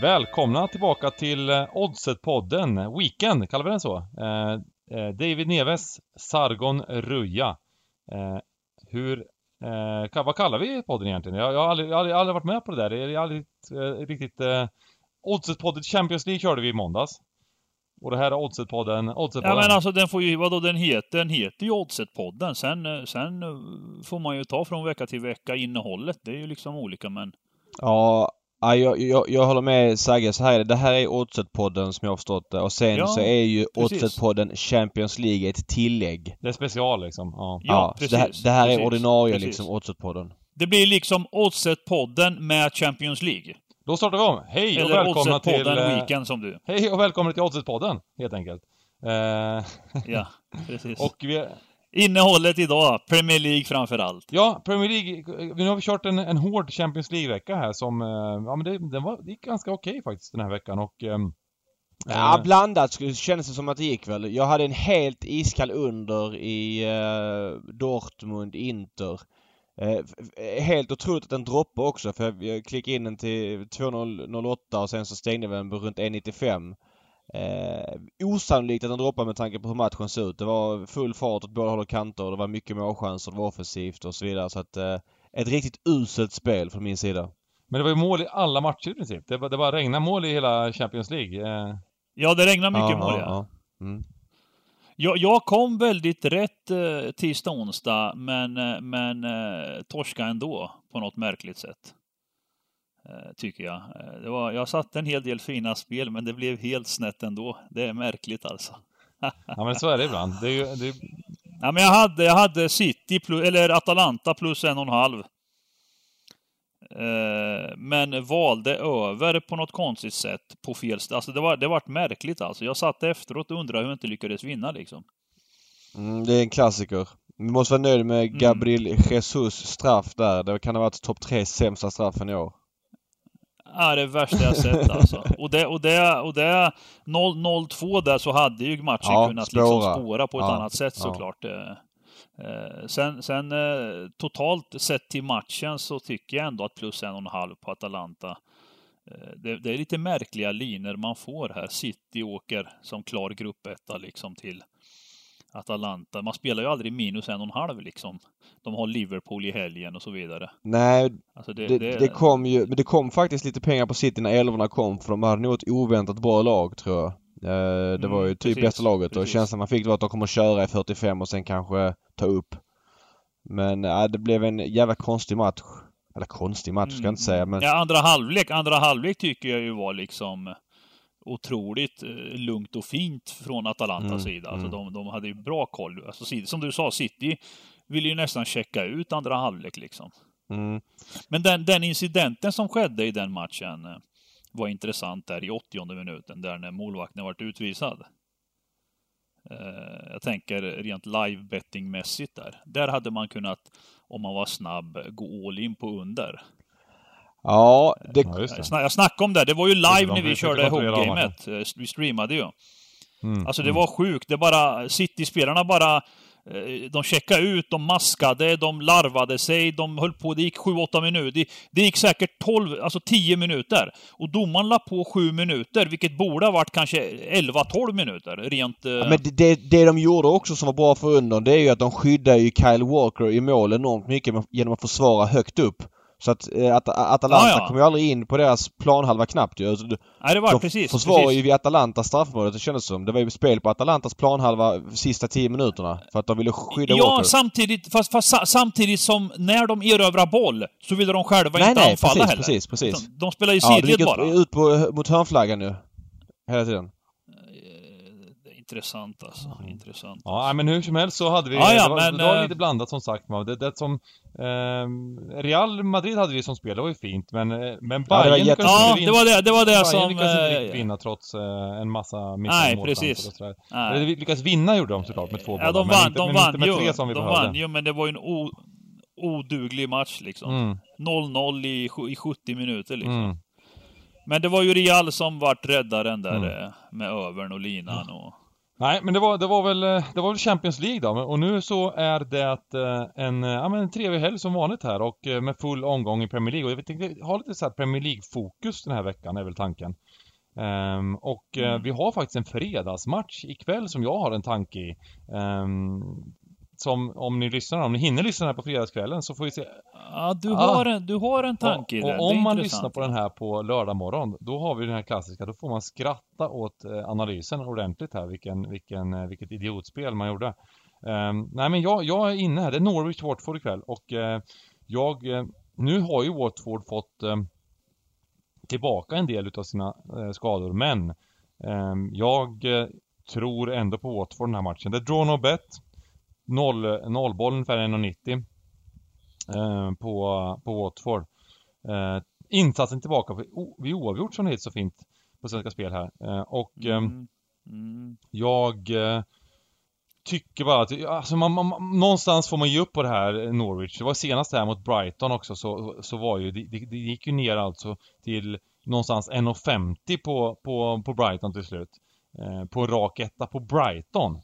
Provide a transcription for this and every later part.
Välkomna tillbaka till eh, Oddset-podden, Weekend kallar vi den så. Eh, eh, David Neves, Sargon Ruja. Eh, hur, eh, vad kallar vi podden egentligen? Jag, jag, har aldrig, jag, har aldrig, aldrig varit med på det där. Jag har aldrig eh, riktigt... Eh, Oddset-podden Champions League körde vi i måndags. Och det här är Oddset-podden, Oddset-podden. Ja men alltså den får ju, vadå den heter? Den heter ju Oddset-podden. Sen, sen får man ju ta från vecka till vecka innehållet. Det är ju liksom olika men... Ja, Ja, jag, jag, jag håller med Sagge. Så här är det. Det här är Oddset-podden som jag har förstått det. Och sen ja, så är ju Oddset-podden Champions League ett tillägg. Det är special liksom. Ja, ja, precis. Det här, det här precis, är ordinarie precis. liksom, Oddset-podden. Det blir liksom Oddset-podden med Champions League. Då startar vi om. Hej Eller och välkomna till... Eller Oddset-podden Weekend som du. Hej och välkomna till Oddset-podden, helt enkelt. Uh... ja, precis. och vi, Innehållet idag, Premier League framför allt. Ja, Premier League. Nu har vi kört en, en hård Champions League-vecka här som, eh, ja men det, den var, det gick ganska okej okay, faktiskt den här veckan och um, Ja, eh, blandat kändes det som att det gick väl. Jag hade en helt iskall under i uh, Dortmund, Inter. Uh, helt otroligt att den droppade också för jag klickade in den till 2.08 och sen så stängde vi den på runt 1.95. Eh, osannolikt att den droppar med tanke på hur matchen såg ut. Det var full fart åt båda håll och kanter. Det var mycket målchanser, det var offensivt och så vidare. Så att eh, ett riktigt uselt spel från min sida. Men det var ju mål i alla matcher i princip. Det, var, det bara regnade mål i hela Champions League. Eh. Ja, det regnade mycket ja, mål ja. ja. Mm. Jag, jag, kom väldigt rätt eh, tisdag, onsdag, men, eh, men eh, torska ändå på något märkligt sätt. Eh, tycker jag. Eh, det var, jag satte en hel del fina spel, men det blev helt snett ändå. Det är märkligt alltså. ja, men så är det ibland. Det är ju, det är... Ja, men jag hade, jag hade City, plus, eller Atalanta plus en och en halv. Eh, men valde över på något konstigt sätt på fel ställe. Alltså det var, det var märkligt alltså. Jag satt efteråt och undrade hur jag inte lyckades vinna liksom. Mm, det är en klassiker. Vi måste vara nöjda med mm. Gabriel mm. Jesus straff där. Det kan ha varit topp tre sämsta straffen i år är det värsta jag sett alltså. Och det, och det, och det 0-2 där så hade ju matchen ja, kunnat spåra. Liksom spåra på ett ja, annat sätt såklart. Ja. Eh, sen, sen eh, totalt sett till matchen så tycker jag ändå att plus en och en halv på Atalanta. Eh, det, det, är lite märkliga linjer man får här. City åker som klar gruppetta liksom till Atalanta. Man spelar ju aldrig minus en och en halv liksom. De har Liverpool i helgen och så vidare. Nej, alltså det, det, det, det, kom ju, men det kom faktiskt lite pengar på City när elvorna kom för de hade nog ett oväntat bra lag tror jag. Eh, det var ju mm, typ precis, bästa laget precis. och känslan man fick var att de kommer att köra i 45 och sen kanske ta upp. Men äh, det blev en jävla konstig match. Eller konstig match ska jag inte säga men... Ja, andra halvlek, andra halvlek tycker jag ju var liksom otroligt eh, lugnt och fint från Atalantas mm, sida. Alltså mm. de, de hade ju bra koll. Alltså, som du sa, City ville ju nästan checka ut andra halvlek liksom. Mm. Men den, den incidenten som skedde i den matchen eh, var intressant där i 80 minuten, där när målvakten varit utvisad. Eh, jag tänker rent live bettingmässigt där. Där hade man kunnat, om man var snabb, gå all in på under. Ja, det... Ja, det. Jag snackade om det. Det var ju live när vi körde homegamet. Eh, vi streamade ju. Mm, alltså det mm. var sjukt. Det bara... City-spelarna bara... Eh, de checkade ut, de maskade, de larvade sig, de höll på. Det gick 7-8 minuter. Det, det, gick säkert 12, alltså 10 minuter. Och domaren la på 7 minuter, vilket borde ha varit kanske 11-12 minuter. Rent... Ja, men det, det, de gjorde också som var bra för under, det är ju att de skyddar ju Kyle Walker i mål enormt mycket genom att försvara högt upp. Så att, eh, att Atalanta ja, ja. kommer ju aldrig in på deras planhalva knappt ju. Alltså, Nej, det var de precis. försvarar ju vid Atalantas straffområde, det kändes som. Det var ju spel på Atalantas planhalva sista tio minuterna. För att de ville skydda Ja, Walker. samtidigt, fast, fast, samtidigt som när de erövrar boll så ville de själva nej, inte nej, anfalla precis, heller. precis, precis. De, de spelar ju sidled ja, bara. ut på, mot hörnflaggan nu. Hela tiden intressant alltså. Mm. Intressant. Ja, men hur som helst så hade vi... Ja, ja, det, var, men, det var äh... lite blandat som sagt. Det, det som... Eh, Real Madrid hade vi som spel, det var ju fint. Men, eh, men ja, Bayern lyckades ja, inte det var det, det var det Bayern som... lyckades inte vinna trots eh, en massa missade Nej, precis. Och sådär. Nej. De lyckades vinna gjorde de såklart med två bollar. Ja, de vann, men inte, de men vann inte med tre som vi de behövde. vann ju, men det var ju en o, oduglig match liksom. 0-0 mm. i, i 70 minuter liksom. Mm. Men det var ju Real som vart räddaren där mm. Eh, med övern och linan och Nej, men det var, det var väl, det var väl Champions League då och nu så är det en, ja men en trevlig helg som vanligt här och med full omgång i Premier League och jag tänkte ha lite så Premier League-fokus den här veckan är väl tanken. Um, och mm. vi har faktiskt en fredagsmatch ikväll som jag har en tanke i. Um, som om ni lyssnar, om ni hinner lyssna här på fredagskvällen så får vi se. Ja, du har, ah. en, du har en tanke i det. Och om man lyssnar på den här på lördag morgon, då har vi den här klassiska, då får man skratta åt eh, analysen ordentligt här, vilken, vilken, eh, vilket idiotspel man gjorde. Um, nej men jag, jag är inne här, det är Norwich Watford ikväll och uh, jag, uh, nu har ju Watford fått uh, tillbaka en del utav sina skador men ehm, jag tror ändå på Watford den här matchen. Det är draw no bet noll, nollboll ungefär 1,90 eh, på, på Watford. Eh, insatsen tillbaka vid oavgjort som det heter så fint på Svenska Spel här. Eh, och ehm, mm. Mm. jag eh, tycker bara att, alltså man, man, någonstans får man ge upp på det här Norwich. Det var senast här mot Brighton också så, så var ju, det, det, gick ju ner alltså till någonstans 1,50 på, på, på Brighton till slut. Eh, på rak etta på Brighton.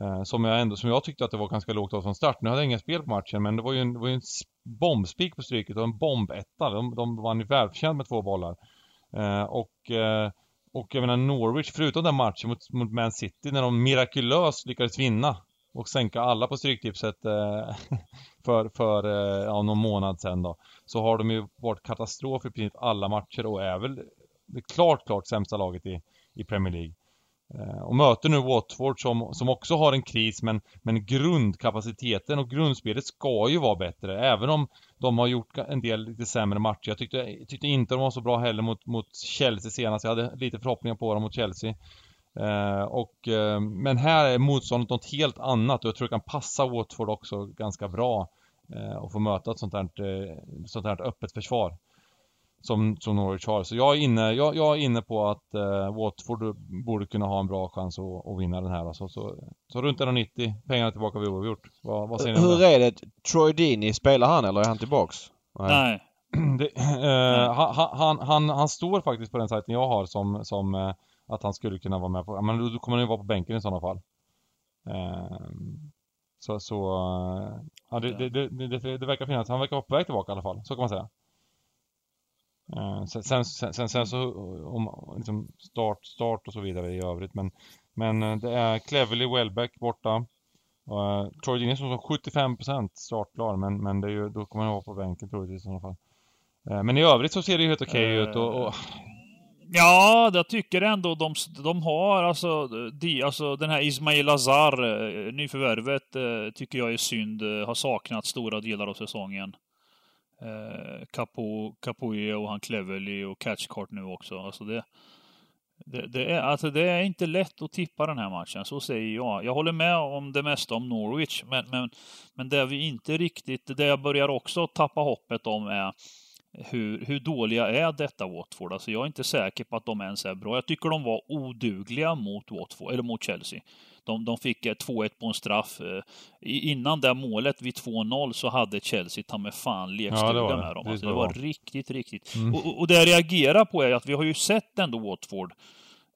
Eh, som jag ändå, som jag tyckte att det var ganska lågt av från start. Nu hade jag inga spel på matchen men det var ju en, det var ju en bombspik på stryket och en bombetta. De, de vann ju välförtjänt med två bollar. Eh, och, eh, och jag menar Norwich, förutom den matchen mot, mot Man City när de mirakulöst lyckades vinna och sänka alla på Stryktipset eh, för, för eh, ja, någon månad sedan då. Så har de ju varit katastrof i princip alla matcher och är väl det klart, klart sämsta laget i, i Premier League. Eh, och möter nu Watford som, som också har en kris men, men grundkapaciteten och grundspelet ska ju vara bättre även om de har gjort en del lite sämre matcher. Jag tyckte, tyckte inte de var så bra heller mot, mot Chelsea senast. Jag hade lite förhoppningar på dem mot Chelsea. Eh, och, eh, men här är motståndet något helt annat och jag tror det kan passa Watford också ganska bra. Eh, och få möta ett sånt här, eh, sånt här öppet försvar som, som Norwich har. Så jag är inne, jag, jag är inne på att eh, Watford borde kunna ha en bra chans att, att vinna den här. Alltså, så, så runt 1,90 pengarna tillbaka vid oavgjort. Vad, vad säger ni Hur är det? Troy Deeney, spelar han eller är han tillbaks? Nej. Nej. Det, eh, han, han, han, han, står faktiskt på den sajten jag har som, som eh, att han skulle kunna vara med på, men då kommer han ju vara på bänken i sådana fall. Eh, så, så eh, ja, det, det, det, det, verkar finnas, han verkar vara på väg tillbaka i alla fall, så kan man säga. Eh, sen, sen, sen, sen, så om liksom start, start och så vidare i övrigt. Men, men eh, det är Cleverly Welbeck borta. Uh, Troy Dinius som 75% startklar men, men det är ju, då kommer han vara på bänken troligtvis i sådana fall. Uh, men i övrigt så ser det ju helt okej okay ut och, och... Ja, jag tycker ändå de, de har alltså, de, alltså den här Ismail Azar, nyförvärvet, tycker jag är synd, har saknat stora delar av säsongen eh, Capo, Capoe och han Cleverly och Catchcart nu också. Alltså det, det, det, är, alltså det är inte lätt att tippa den här matchen, så säger jag. Jag håller med om det mesta om Norwich, men, men, men det vi inte riktigt, det jag börjar också tappa hoppet om är hur, hur dåliga är detta Watford? Alltså jag är inte säker på att de ens är bra. Jag tycker de var odugliga mot Watford, eller mot Chelsea. De, de fick 2-1 på en straff. Eh, innan det målet vid 2-0 så hade Chelsea ta med fan lekstuga ja, med dem. Alltså det var riktigt, riktigt. Mm. Och, och det jag reagerar på är att vi har ju sett ändå Watford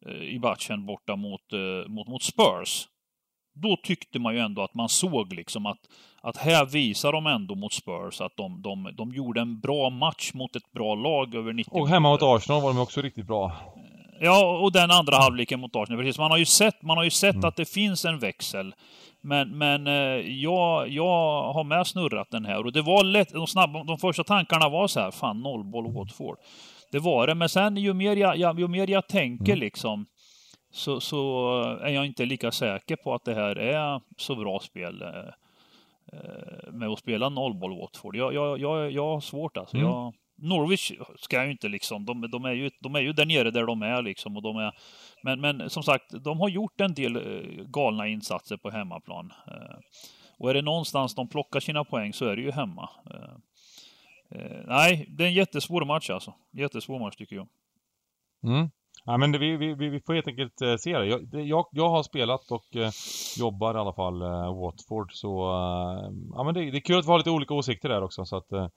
eh, i matchen borta mot, eh, mot, mot Spurs. Då tyckte man ju ändå att man såg liksom att, att här visar de ändå mot Spurs att de, de, de gjorde en bra match mot ett bra lag över 90 Och hemma mot Arsenal var de också riktigt bra. Ja, och den andra halvleken mot Arsenal. Precis. Man har ju sett, man har ju sett mm. att det finns en växel. Men, men eh, jag, jag har med snurrat den här och det var lätt, de, snabba, de första tankarna var så här, fan nollboll Watford. Det var det, men sen ju mer jag, ju mer jag tänker mm. liksom, så, så är jag inte lika säker på att det här är så bra spel eh, eh, med att spela nollboll Watford. Jag, jag, jag, jag har svårt alltså. Mm. Jag, Norwich ska ju inte liksom, de, de, är ju, de är ju där nere där de är liksom. Och de är, men, men som sagt, de har gjort en del eh, galna insatser på hemmaplan. Eh, och är det någonstans de plockar sina poäng så är det ju hemma. Eh, nej, det är en jättesvår match alltså. Jättesvår match tycker jag. Mm. Ja, men det, vi, vi, vi får helt enkelt eh, se det. Jag, jag, jag har spelat och eh, jobbar i alla fall eh, Watford så ja men det, det, är kul att vi har lite olika åsikter där också så att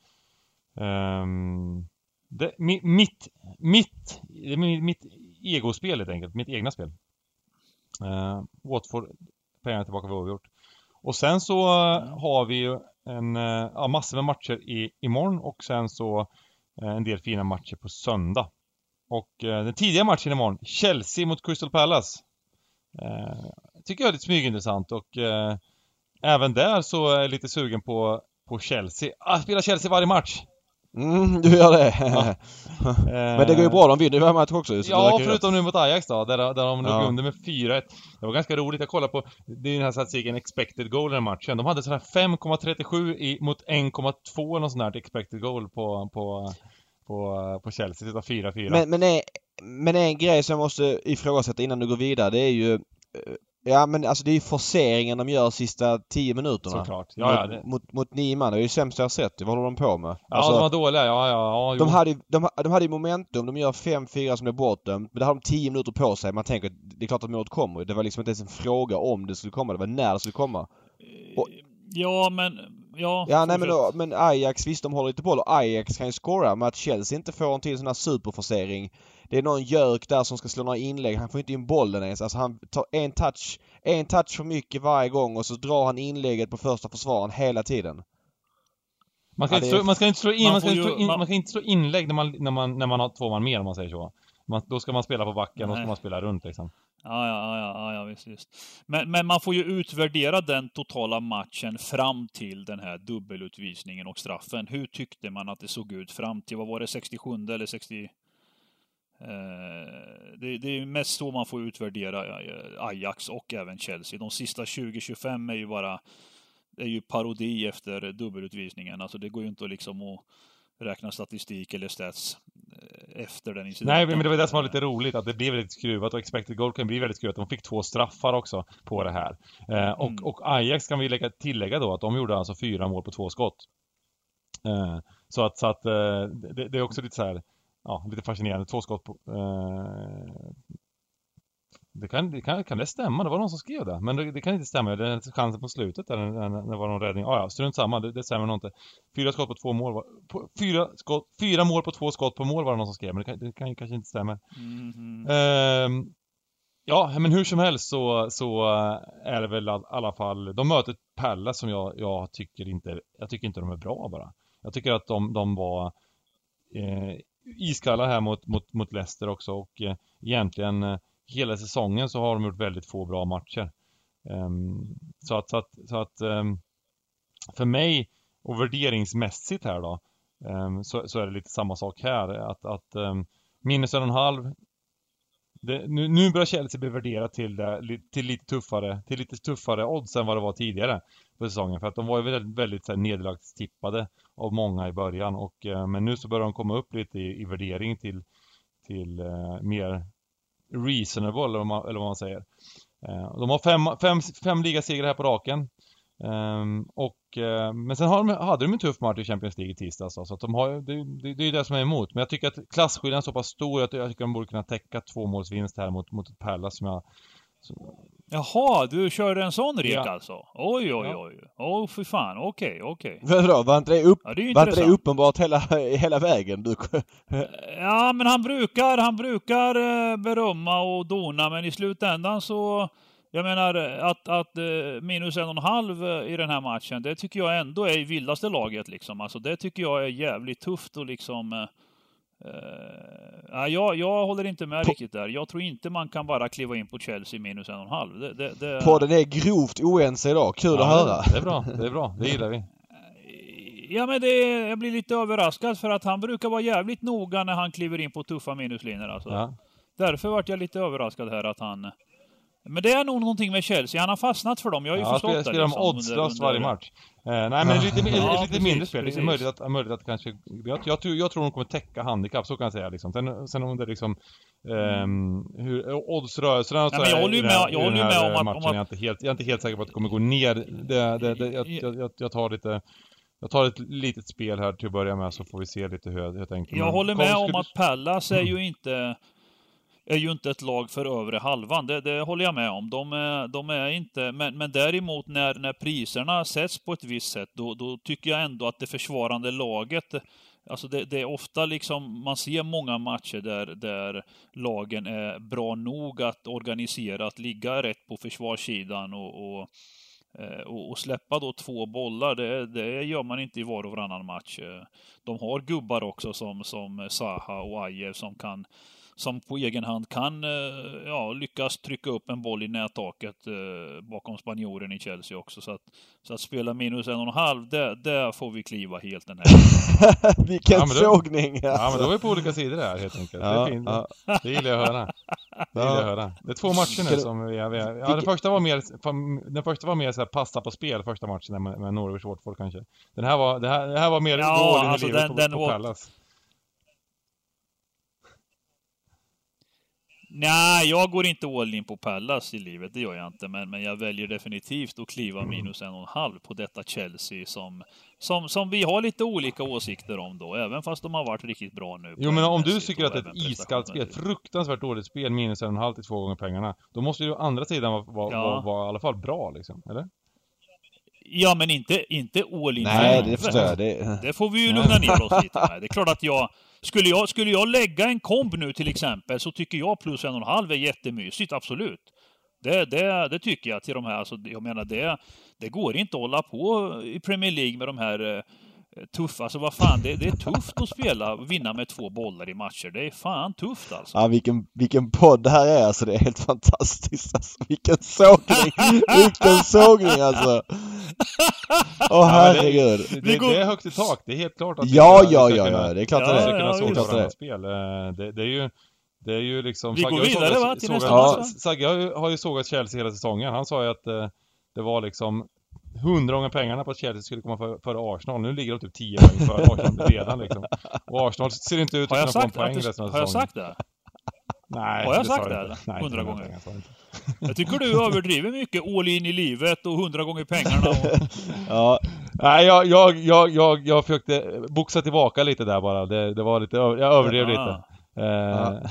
Um, det, mitt, mitt, mitt, mitt egospel helt enkelt, mitt egna spel. Uh, Watford pengarna tillbaka för oavgjort. Och sen så mm. har vi ju en, eh, ja, massor med matcher i, imorgon och sen så eh, en del fina matcher på söndag. Och den tidiga matchen imorgon, Chelsea mot Crystal Palace. Ehm, tycker jag är lite smygintressant och även där så är jag lite sugen på, på Chelsea. Ah, spela Chelsea varje match! Mm, du gör det. Ja. Men det går ju bra, de vinner ju varje match också Ja, förutom nu mot Ajax då, där, där de låg ja. under med 4-1. Det var ganska roligt, jag kollade på, det är den här statistiken expected goal i den matchen. De hade sådär 5,37 mot 1,2 eller något sånt där expected goal på, på, på, på Chelsea, utav 4-4. Men, men, är, men en grej som jag måste ifrågasätta innan du går vidare, det är ju Ja men alltså det är ju forceringen de gör sista 10 minuterna. Såklart. Ja, ja, det... mot, mot nio man. Det är ju sämst jag har sett. Vad håller de på med? Ja, alltså, de var dåliga. Ja, ja, ja. De hade, de, de hade ju momentum. De gör 5-4 som blir bortdömt. Men det hade de 10 minuter på sig. Man tänker det är klart att målet kommer. Det var liksom inte ens en fråga om det skulle komma. Det var när det skulle komma. Och, ja, men... Ja, ja nej men, då, men Ajax, visst de håller lite boll och Ajax kan ju scora. Men att Chelsea inte får en till sån här superforcering det är någon gök där som ska slå några inlägg. Han får inte in bollen ens. Alltså han tar en touch, en touch för mycket varje gång och så drar han inlägget på första försvararen hela tiden. Man ska, ja, inte, slå, man ska inte slå in, man, man, ska ju, slå in, man... man ska inte slå inlägg när man, när man, när man har två man mer om man säger så. Man, då ska man spela på backen, och då ska man spela runt liksom. Ja, ja, ja, ja, visst, visst. Men, men man får ju utvärdera den totala matchen fram till den här dubbelutvisningen och straffen. Hur tyckte man att det såg ut fram till, vad var det, 67 eller 60? Eh, det, det, är mest så man får utvärdera eh, Ajax och även Chelsea. De sista 20-25 är ju bara är ju parodi efter dubbelutvisningen. Alltså det går ju inte att liksom att räkna statistik eller stats eh, efter den incidenten. Nej, men det var det som var lite roligt, att det blev väldigt skruvat och expected goal kan bli väldigt skruvat. De fick två straffar också på det här. Och, mm. och Ajax kan vi lägga, tillägga då att de gjorde alltså fyra mål på två skott. Så att, så att det, det, är också lite så här ja, lite fascinerande. Två skott på... Eh, det kan, det kan, kan det stämma? Det var någon som skrev det. Men det, det kan inte stämma. Det är chansen på slutet där det var någon räddning. Ah, ja, strunt samma. Det, det stämmer nog inte. Fyra skott på två mål. Var, på, fyra, skott, fyra mål på två skott på mål var det någon som skrev. Men det, kan, det kan, kanske inte stämma. Mm -hmm. eh, ja, men hur som helst så, så är det väl i alla fall... De möter Pelle som jag, jag tycker inte... Jag tycker inte de är bra bara. Jag tycker att de, de var... Eh, iskalla här mot, mot, mot Leicester också och eh, egentligen eh, hela säsongen så har de gjort väldigt få bra matcher. Um, så att, så att, så att um, för mig och värderingsmässigt här då um, så, så, är det lite samma sak här att, att um, minus en och en halv det, nu, nu börjar Chelsea bli värderat till, det, till lite tuffare till lite tuffare odds än vad det var tidigare på säsongen för att de var ju väldigt, väldigt nederlagstippade av många i början och eh, men nu så börjar de komma upp lite i, i värdering till till eh, mer reasonable eller vad man, eller vad man säger. Eh, de har fem, fem, fem ligasegrar här på raken. Um, och, uh, men sen har de, hade de en tuff match i Champions League i tisdags alltså. så att de har, det, det, det är det som är emot. Men jag tycker att klasskillnaden är så pass stor att jag tycker de borde kunna täcka två målsvinst här mot, mot ett Pallas som jag... Jaha, du körde en sån rek ja. alltså? Oj, oj, oj. Åh, oh, för fan. Okej, okay, okej. Okay. Vadå, var inte det, upp, ja, det var inte det uppenbart hela, hela vägen? Du... ja, men han brukar, han brukar eh, berömma och dona, men i slutändan så jag menar att, att eh, minus en och en halv eh, i den här matchen, det tycker jag ändå är i vildaste laget liksom. Alltså det tycker jag är jävligt tufft och liksom... Uh, jag, jag håller inte med på, riktigt där. Jag tror inte man kan bara kliva in på Chelsea minus en och en halv. Det, det, det... Podden är grovt oense idag. Kul ja, att höra. Det är bra. Det är bra. Det gillar vi. Ja, men det, jag blir lite överraskad för att han brukar vara jävligt noga när han kliver in på tuffa minuslinjer. Alltså. Ja. Därför vart jag lite överraskad här att han men det är nog någonting med Chelsea. Han har fastnat för dem. Jag har ju ja, förstått det. spelar de liksom, oddslöst varje match. Eh, nej, men lite, lite, ja, lite mindre spel. Det är möjligt att, möjligt att kanske... Jag, jag, tror, jag tror de kommer täcka handikapp, så kan jag säga. Liksom. Sen, sen om det liksom... Um, hur, oddsrörelserna så jag håller ju med, jag håller med om att... Om att... Jag, är inte helt, jag är inte helt säker på att det kommer gå ner. Det, det, det, jag, jag, jag tar lite... Jag tar ett litet spel här till att börja med så får vi se lite hur jag tänker. Jag håller med om att Pallas är ju inte är ju inte ett lag för övre halvan. Det, det håller jag med om. De är, de är inte, men, men däremot när, när priserna sätts på ett visst sätt, då, då tycker jag ändå att det försvarande laget Alltså det, det, är ofta liksom, man ser många matcher där, där lagen är bra nog att organisera, att ligga rätt på försvarssidan och, och eh, och, släppa då två bollar, det, det, gör man inte i var och varannan match. De har gubbar också som, som Saha och Ajev som kan som på egen hand kan eh, ja, lyckas trycka upp en boll i nättaket eh, bakom spanjoren i Chelsea också. Så att, så att spela minus en och en halv, där, där får vi kliva helt den här Vilken ja, sågning! Ja, men då är vi på olika sidor där helt enkelt. Ja, det är fint. Ja. Det gillar jag att höra. Det gillar jag att höra. Det är två matcher nu som vi, vi ja, den första var mer, den första var mer så här, passa på spel första matchen med, med Norwich Watford kanske. Den här var, det här, det här var mer ja, mål alltså i livet den, på, den på Pallas. Nej, jag går inte all in på Pallas i livet, det gör jag inte. Men, men jag väljer definitivt att kliva minus en och en halv på detta Chelsea som, som, som vi har lite olika åsikter om då, även fast de har varit riktigt bra nu. Jo, men om du tycker att ett iskallt spel, ett fruktansvärt dåligt spel, minus en och en halv till två gånger pengarna, då måste ju å andra sidan vara, vara, ja. vara, vara i alla fall bra liksom, eller? Ja, men inte, inte all in. Nej, det förstår jag. Det... det får vi ju lugna ner oss lite med. Det är klart att jag, skulle jag, skulle jag lägga en komb nu till exempel så tycker jag plus en och en halv är jättemysigt, absolut. Det, det, det tycker jag till de här, alltså, jag menar det, det går inte att hålla på i Premier League med de här eh, tuffa, alltså vad fan, det, det, är tufft att spela, vinna med två bollar i matcher. Det är fan tufft alltså. Ja, vilken, vilken podd det här är alltså. Det är helt fantastiskt alltså. Vilken sågning! vilken sågning alltså! Åh oh, herregud. Det, det, det, är högt i tak. Det är helt klart att ja, ja, ja, ja, det är klart ja, det är. Ja, ja, kunna såga spel. Eh, det, det är ju det är ju liksom... Vi går vidare va, till nästa match? Sagge har ju sågat Chelsea hela säsongen. Han sa ju att eh, det var liksom hundra gånger pengarna på att Chelsea skulle komma före för Arsenal. Nu ligger de typ 10 poäng före Arsenal redan liksom. Och Arsenal ser inte ut att kunna få en poäng resten av säsongen. Har jag sagt det? Nej, Har jag sagt det? Hundra gånger? Jag tycker du överdriver mycket. All in i livet och hundra gånger pengarna. Och... ja. Nej, jag, jag, jag, jag, jag försökte boxa tillbaka lite där bara. Det, det var lite, jag överdrev lite. Uh, ja.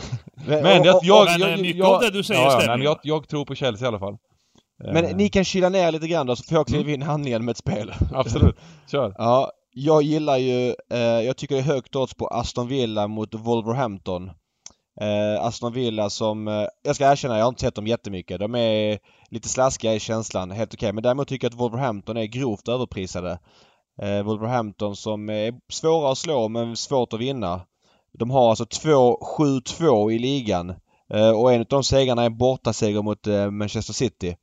Men jag, jag, jag, jag, mycket av det du säger ja, stämmer. Nej, jag, jag tror på Chelsea i alla fall. Men uh, ni kan kyla ner lite grann då så får jag kliva mm. in handlingen med ett spel. Absolut, kör. Ja, jag gillar ju, eh, jag tycker det är högt odds på Aston Villa mot Wolverhampton. Eh, Aston Villa som, eh, jag ska erkänna, jag har inte sett dem jättemycket. De är lite slaskiga i känslan, helt okej. Okay. Men däremot tycker jag att Wolverhampton är grovt överprisade. Eh, Wolverhampton som är svåra att slå men svårt att vinna. De har alltså 2-7-2 i ligan. Eh, och en av de segrarna är en bortaseger mot eh, Manchester City.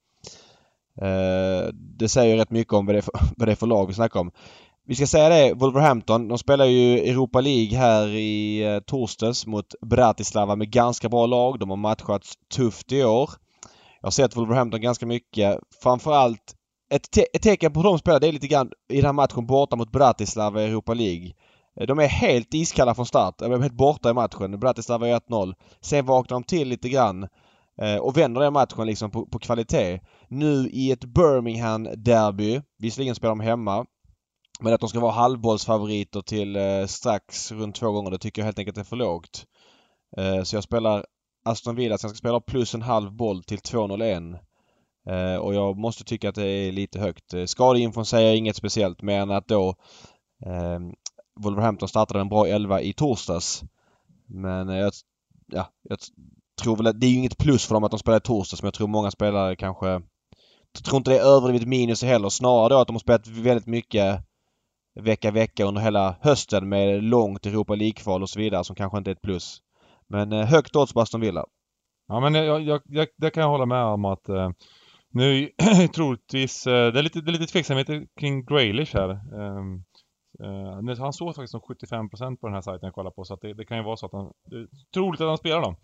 Eh, det säger rätt mycket om vad det är för, vad det är för lag vi snackar om. Vi ska säga det, Wolverhampton, de spelar ju Europa League här i eh, torsdags mot Bratislava med ganska bra lag. De har matchats tufft i år. Jag har sett Wolverhampton ganska mycket. Framförallt ett, te ett tecken på hur de spelar det är lite grann i den här matchen borta mot Bratislava i Europa League. Eh, de är helt iskalla från start. De är helt borta i matchen. Bratislava är 1-0. Sen vaknar de till lite grann Eh, och vänder den matchen liksom på, på kvalitet. Nu i ett Birmingham-derby, visserligen spelar de hemma, men att de ska vara halvbollsfavoriter till eh, strax runt två gånger, det tycker jag helt enkelt är för lågt. Eh, så jag spelar Aston Villa, sen ska spela plus en halv boll till 2-0-1. Eh, och jag måste tycka att det är lite högt. Eh, skadeinfon säger inget speciellt men att då eh, Wolverhampton startade en bra elva i torsdags. Men eh, jag, ja, jag tror väl att det är ju inget plus för dem att de spelar i torsdags men jag tror många spelare kanske jag tror inte det är överdrivet minus heller. Snarare då att de har spelat väldigt mycket vecka, vecka under hela hösten med långt Europa League-kval och så vidare som kanske inte är ett plus. Men eh, högt odds på Aston Villa. Ja men jag, jag, jag, det kan jag hålla med om att eh, nu troligtvis, eh, det, är lite, det är lite tveksamhet kring Graylish här. Ehm, eh, han står faktiskt som 75% på den här sajten jag kollar på så att det, det kan ju vara så att han, det är troligt att han spelar dem.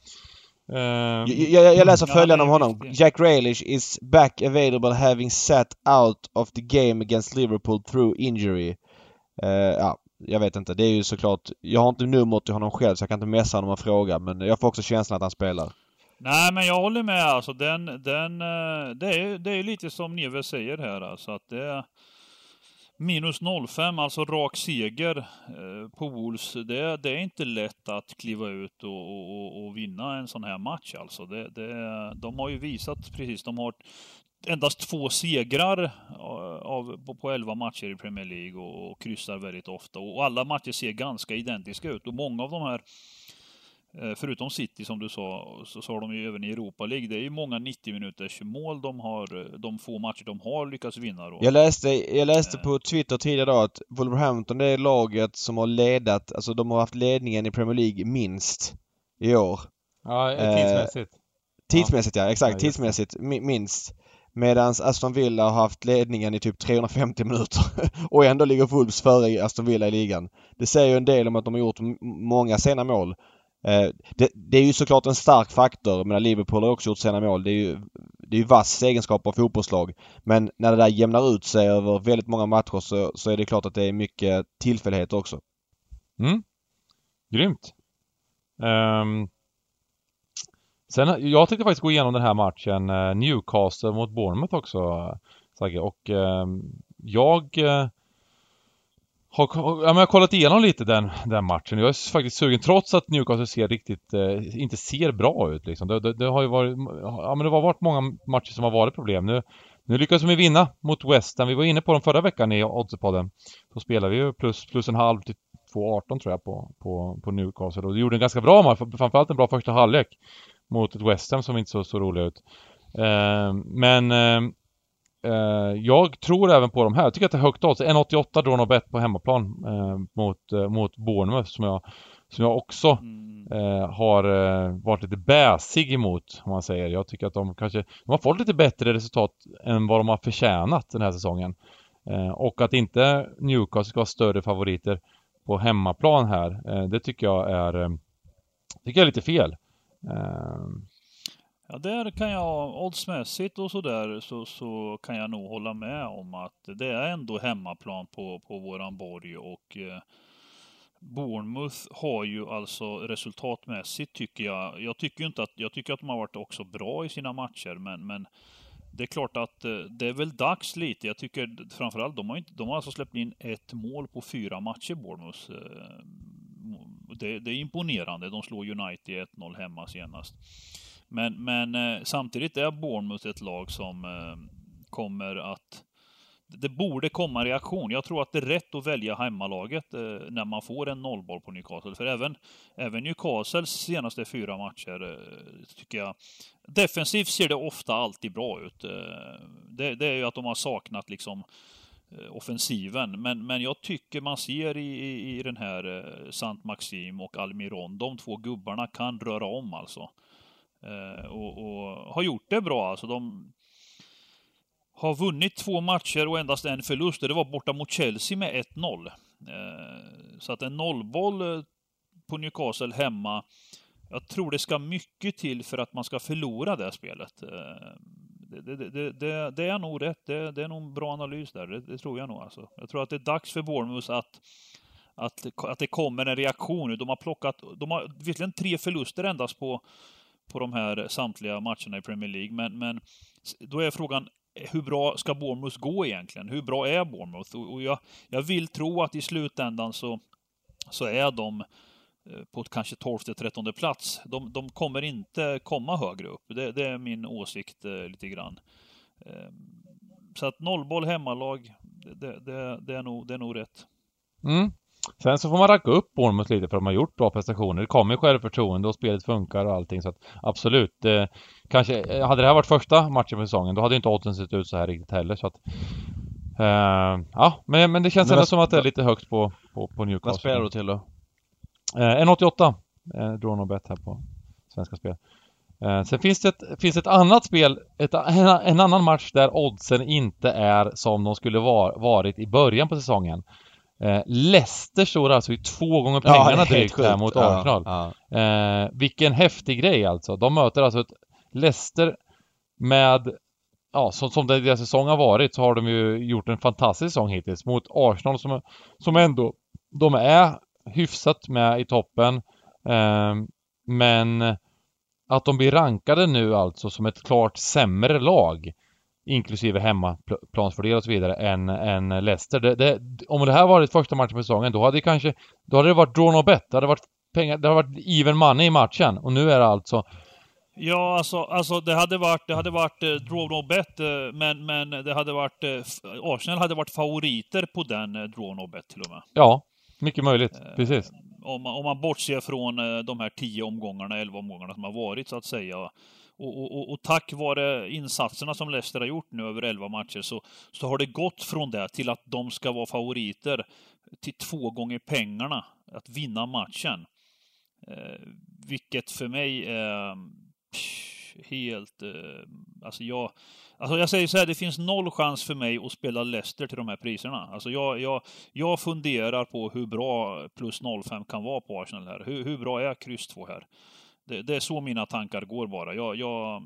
Uh, jag, jag, läser följande om honom. Jack Grealish is back available having sat out of the game against Liverpool through injury. Uh, ja, jag vet inte. Det är ju såklart... Jag har inte numret till honom själv så jag kan inte messa honom och fråga men jag får också känslan att han spelar. Nej men jag håller med alltså. Den, den, eh, det, är, det är lite som Neves säger här alltså att det Minus 05, alltså rak seger eh, på Wolves. Det, det, är inte lätt att kliva ut och, och, och vinna en sån här match alltså. Det, det, de har ju visat precis, de har endast två segrar eh, av, på 11 matcher i Premier League och, och kryssar väldigt ofta. Och alla matcher ser ganska identiska ut och många av de här förutom City som du sa, så, så har de ju även i Europa League. Det är ju många 90 minuters mål de har, eh, de få matcher de har lyckats vinna då. Jag läste, jag läste på Twitter tidigare då att Wolverhampton det är laget som har ledat, alltså de har haft ledningen i Premier League minst i år. Ja, eh, tidsmässigt. Eh, tidsmässigt ja, ja exakt. Ja, tidsmässigt minst. Medan Aston Villa har haft ledningen i typ 350 minuter och ändå ligger Wolves före Aston Villa i ligan. Det säger ju en del om att de har gjort många sena mål. Eh, det, det, är ju såklart en stark faktor. Men Liverpool har också gjort sina mål. Det är ju, det är ju vass egenskap av fotbollslag. Men när det där jämnar ut sig över väldigt många matcher så, så är det klart att det är mycket tillfälligheter också. Mm. Grymt. Um, sen, jag tänkte faktiskt gå igenom den här matchen eh, Newcastle mot Bournemouth också, Sagge. Och um, jag uh, har, ja, men jag har kollat igenom lite den, den matchen. Jag är faktiskt sugen, trots att Newcastle ser riktigt, eh, inte ser bra ut liksom. Det, det, det, har ju varit, ja men det har varit många matcher som har varit problem. Nu, nu lyckades vi vinna mot West Ham. Vi var inne på dem förra veckan i Oddspodden. Då spelade vi ju plus, plus en halv till 2.18 tror jag på, på, på Newcastle. Och vi gjorde en ganska bra match, framförallt en bra första halvlek. Mot ett West Ham som inte såg så roligt ut. Eh, men eh, Eh, jag tror även på de här. Jag tycker att det är högt odds. 1,88 drawn och bet på hemmaplan eh, mot, eh, mot Bournemouth som jag, som jag också mm. eh, har eh, varit lite bäsig emot om man säger. Jag tycker att de kanske de har fått lite bättre resultat än vad de har förtjänat den här säsongen. Eh, och att inte Newcastle ska vara större favoriter på hemmaplan här. det tycker jag är, tycker jag är lite fel. Ja, där kan jag oddsmässigt och sådär så, så kan jag nog hålla med om att det är ändå hemmaplan på, på våran borg och eh, Bournemouth har ju alltså resultatmässigt tycker jag, jag tycker inte att, jag tycker att de har varit också bra i sina matcher men, men det är klart att eh, det är väl dags lite. Jag tycker framförallt, de har, inte, de har alltså släppt in ett mål på fyra matcher, Bournemouth. Eh, det, det är imponerande. De slår United 1-0 hemma senast. Men, men eh, samtidigt är Bournemouth ett lag som eh, kommer att det borde komma en reaktion. Jag tror att det är rätt att välja hemmalaget eh, när man får en nollboll på Newcastle. För även, även Newcastles senaste fyra matcher eh, tycker jag... Defensivt ser det ofta alltid bra ut. Eh, det, det, är ju att de har saknat liksom eh, offensiven. Men, men jag tycker man ser i, i, i den här eh, Sant Maxim och Almiron, de två gubbarna kan röra om alltså. Eh, och, och, har gjort det bra. Alltså de har vunnit två matcher och endast en förlust. Det var borta mot Chelsea med 1-0. Eh, så att en nollboll eh, på Newcastle hemma. Jag tror det ska mycket till för att man ska förlora det spelet. Eh, det, det, det, det är nog rätt. Det, är nog en bra analys där. Det, tror jag nog alltså. Jag tror att det är dags för Bournemouth att att, att det kommer en reaktion. nu. De har plockat, de har visserligen tre förluster endast på på de här samtliga matcherna i Premier League. Men, men då är frågan, hur bra ska Bournemouth gå egentligen? Hur bra är Bournemouth? Och jag, jag vill tro att i slutändan så, så är de eh, på kanske 12-13 plats. De, de, kommer inte komma högre upp. Det, det är min åsikt eh, lite grann. Eh, så att nollboll hemmalag, det, det, det, är, nog, det är nog rätt. Mm. Sen så får man racka upp Bournemouth lite för att de har gjort bra prestationer. Det kommer självförtroende och spelet funkar och allting så att absolut. Eh, kanske, hade det här varit första matchen för säsongen då hade inte oddsen sett ut så här riktigt heller så att eh, Ja, men, men det känns ändå som att det är lite högt på, på, på Newcastle. Vad spelar du till då? Eh, 1,88 eh, draw no bet här på Svenska Spel. Eh, sen finns det ett, finns ett annat spel, ett, en, en, annan match där oddsen inte är som de skulle var, varit i början på säsongen. Eh, Leicester står alltså i två gånger pengarna ja, drygt här mot Arsenal. Ja, ja. Eh, vilken häftig grej alltså. De möter alltså ett Leicester med Ja, som, som deras säsong har varit så har de ju gjort en fantastisk säsong hittills mot Arsenal som, som ändå de är hyfsat med i toppen. Eh, men att de blir rankade nu alltså som ett klart sämre lag inklusive hemmaplansfördel och så vidare, än, än Leicester. Det, det, om det här varit första matchen på säsongen, då hade det kanske, då hade det varit drawn och bet. Det hade varit pengar, det hade varit even money i matchen. Och nu är det alltså Ja, alltså, alltså det hade varit, det hade varit eh, draw no bet, eh, men, men det hade varit, eh, Arsenal hade varit favoriter på den eh, draw no bet till och med. Ja, mycket möjligt. Eh, Precis. Om man, om man bortser från eh, de här tio omgångarna, elva omgångarna som har varit så att säga. Och, och, och, och, tack vare insatserna som Leicester har gjort nu över elva matcher så, så har det gått från det till att de ska vara favoriter till två gånger pengarna att vinna matchen. Eh, vilket för mig är helt... Eh, alltså jag... Alltså jag säger så här, det finns noll chans för mig att spela Leicester till de här priserna. Alltså jag, jag, jag funderar på hur bra plus 05 kan vara på Arsenal här. Hur, hur bra är kryss 2 här? Det, det, är så mina tankar går bara. Jag, jag,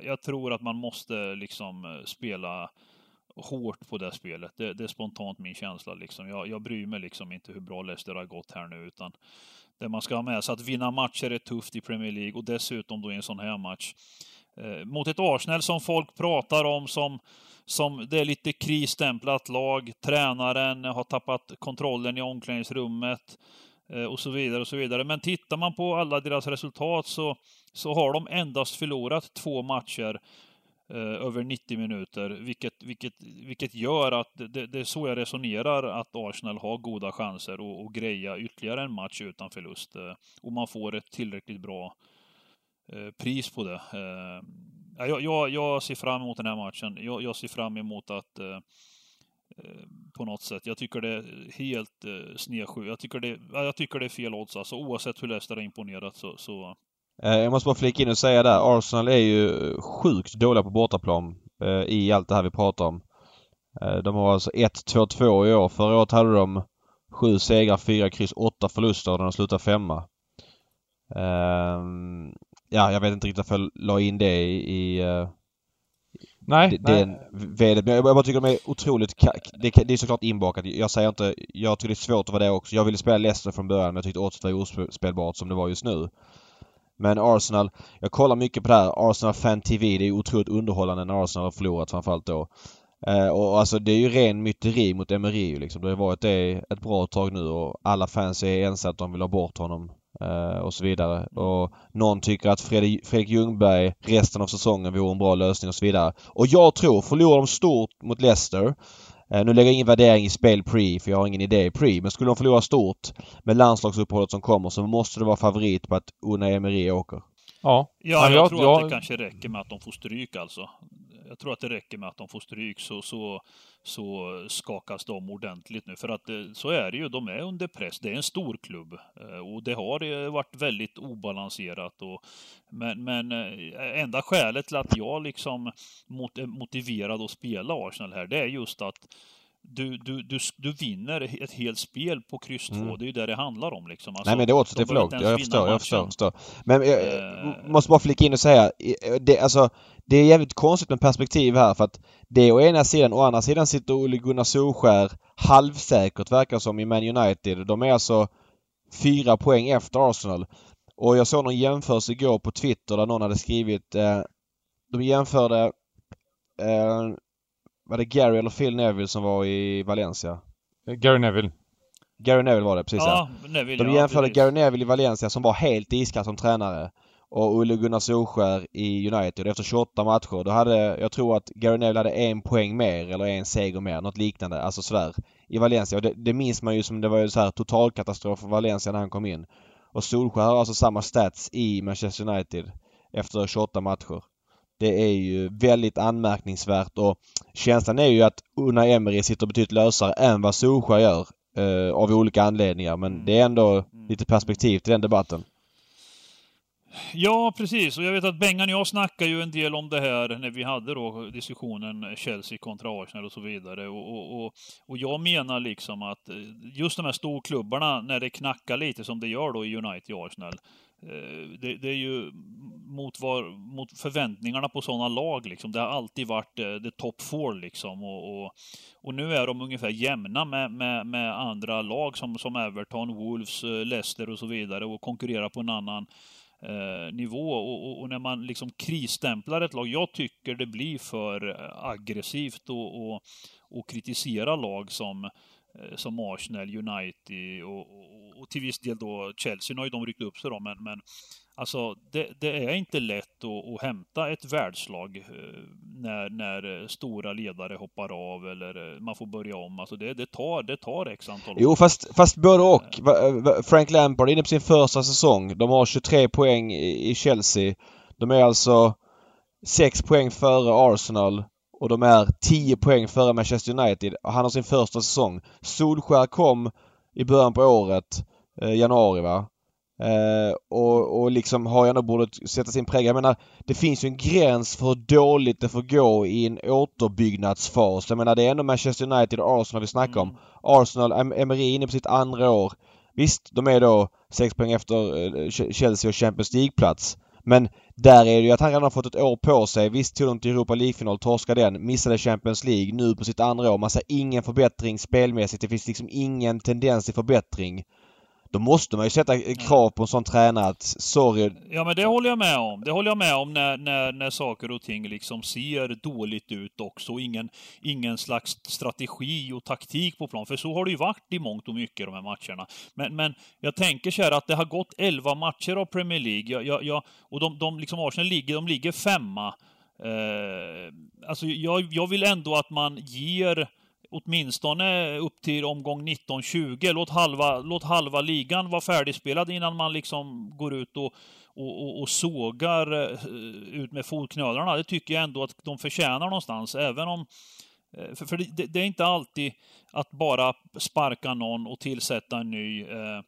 jag tror att man måste liksom eh, spela hårt på det spelet. Det, det är spontant min känsla liksom. Jag, jag bryr mig liksom inte hur bra Leicester har gått här nu utan det man ska ha med sig att vinna matcher är tufft i Premier League och dessutom då i en sån här match. Eh, mot ett Arsenal som folk pratar om som, som det är lite krisstämplat lag. Tränaren har tappat kontrollen i omklädningsrummet Eh, och så vidare och så vidare. Men tittar man på alla deras resultat så, så har de endast förlorat två matcher eh, över 90 minuter, vilket, vilket, vilket gör att det, det, är så jag resonerar att Arsenal har goda chanser att, att greja ytterligare en match utan förlust. Eh, och man får ett tillräckligt bra eh, pris på det. Eh, jag, jag, jag, ser fram emot den här matchen. Jag, jag ser fram emot att eh, Eh, på något sätt. Jag tycker det är helt eh, snedsju. Jag tycker det, jag tycker det är fel odds alltså. Oavsett hur Leicester har imponerat så, så Eh, jag måste bara flika in och säga där. Arsenal är ju sjukt dåliga på bortaplan eh, i allt det här vi pratar om. Eh, de har alltså 1-2-2 i år. Förra året hade de sju segrar, fyra kryss, åtta förluster och de slutar femma. Ehm, ja, jag vet inte riktigt varför jag la in det i... Eh, nej, den nej. Men jag bara tycker de är otroligt... Det, det är såklart inbakat. Jag säger inte... Jag tycker det är svårt att vara det också. Jag ville spela Leicester från början men jag tyckte oddset var ospelbart som det var just nu. Men Arsenal, jag kollar mycket på det här. Arsenal Fan TV, det är otroligt underhållande när Arsenal har förlorat framförallt då. Eh, och alltså det är ju ren myteri mot Emery liksom. Det har varit det ett bra tag nu och alla fans är ense att de vill ha bort honom. Eh, och så vidare. Och någon tycker att Fredrik, Fredrik Ljungberg resten av säsongen vore en bra lösning och så vidare. Och jag tror, förlorar de stort mot Leicester Eh, nu lägger jag ingen värdering i spel pre för jag har ingen idé pre. Men skulle de förlora stort med landslagsuppehållet som kommer så måste det vara favorit på att Una Emery åker. Ja. Ja, jag, jag tror jag... att det kanske räcker med att de får stryk alltså. Jag tror att det räcker med att de får stryk så, så, så skakas de ordentligt nu. För att eh, så är det ju, de är under press. Det är en stor klubb eh, och det har varit väldigt obalanserat. Och, men, men enda skälet till att jag liksom är motiverad att spela Arsenal här, det är just att du, du, du, du vinner ett helt spel på kryss 2. Mm. Det är ju det det handlar om liksom. Alltså, Nej men det det är för lågt. Jag förstår, jag förstår. Men jag uh... måste bara flika in och säga. Det, alltså, det är jävligt konstigt med perspektiv här för att det är å ena sidan. Å andra sidan sitter Ole Gunnar Solskär halvsäkert verkar som i Man United. De är alltså fyra poäng efter Arsenal. Och jag såg någon jämförelse igår på Twitter där någon hade skrivit eh, De jämförde eh, var det Gary eller Phil Neville som var i Valencia? Gary Neville. Gary Neville var det, precis ja. Neville, De jämförde ja, Gary Neville i Valencia som var helt iskall som tränare och Olle Gunnar Solskär i United efter 28 matcher. Då hade, jag tror att Gary Neville hade en poäng mer eller en seger mer, något liknande, alltså sådär. I Valencia. Och det, det minns man ju som det var ju så här totalkatastrof för Valencia när han kom in. Och Solskär har alltså samma stats i Manchester United efter 28 matcher. Det är ju väldigt anmärkningsvärt och känslan är ju att Unai Emery sitter betydligt lösare än vad Solskjaer gör. Eh, av olika anledningar men mm. det är ändå mm. lite perspektiv till den debatten. Ja, precis. Och jag vet att Bengan och jag snackade ju en del om det här när vi hade då diskussionen Chelsea kontra Arsenal och så vidare. Och, och, och, och jag menar liksom att just de här storklubbarna, när det knackar lite som det gör då i United och Arsenal, Eh, det, det, är ju mot, var, mot förväntningarna på sådana lag liksom. Det har alltid varit eh, the det top four liksom. Och, och, och, nu är de ungefär jämna med, med, med, andra lag som, som Everton, Wolves, eh, Leicester och så vidare och konkurrerar på en annan eh, nivå. Och, och, när man liksom krisstämplar ett lag, jag tycker det blir för aggressivt att och, och kritisera lag som som Arsenal, United och, och till viss del då Chelsea, nu har ju de ryckt upp sig då, men, men Alltså, det, det, är inte lätt att, att hämta ett världslag eh, när, när stora ledare hoppar av eller man får börja om. Alltså det, det, tar, det tar x antal år. Jo, fast, fast både och. Frank Lampard är inne på sin första säsong. De har 23 poäng i Chelsea. De är alltså 6 poäng före Arsenal och de är 10 poäng före Manchester United. Han har sin första säsong. Solskär kom i början på året, eh, januari va? Eh, och, och liksom har nog borde sätta sin prägel. Jag menar, det finns ju en gräns för hur dåligt det får gå i en återbyggnadsfas. Jag menar, det är ändå Manchester United och Arsenal vi snackar om. Mm. Arsenal, Emery är inne på sitt andra år. Visst, de är då 6 poäng efter eh, Chelsea och Champions League-plats. Men där är det ju att han redan har fått ett år på sig. Visst tog de till Europa League-final, torskade den, missade Champions League nu på sitt andra år. Man ser ingen förbättring spelmässigt. Det finns liksom ingen tendens till förbättring. Då måste man ju sätta krav på en sån tränare att sorry. Ja men det håller jag med om. Det håller jag med om när, när, när saker och ting liksom ser dåligt ut också. Ingen, ingen slags strategi och taktik på plan. För så har det ju varit i mångt och mycket de här matcherna. Men, men jag tänker så här att det har gått 11 matcher av Premier League. Jag, jag, jag, och de, de liksom Arsenal ligger, de ligger femma. Eh, alltså jag, jag vill ändå att man ger åtminstone upp till omgång 19-20. Låt halva, låt halva ligan vara färdigspelad innan man liksom går ut och, och, och, och sågar eh, ut med fotknölarna. Det tycker jag ändå att de förtjänar någonstans, även om eh, för, för det, det, är inte alltid att bara sparka någon och tillsätta en ny. Eh,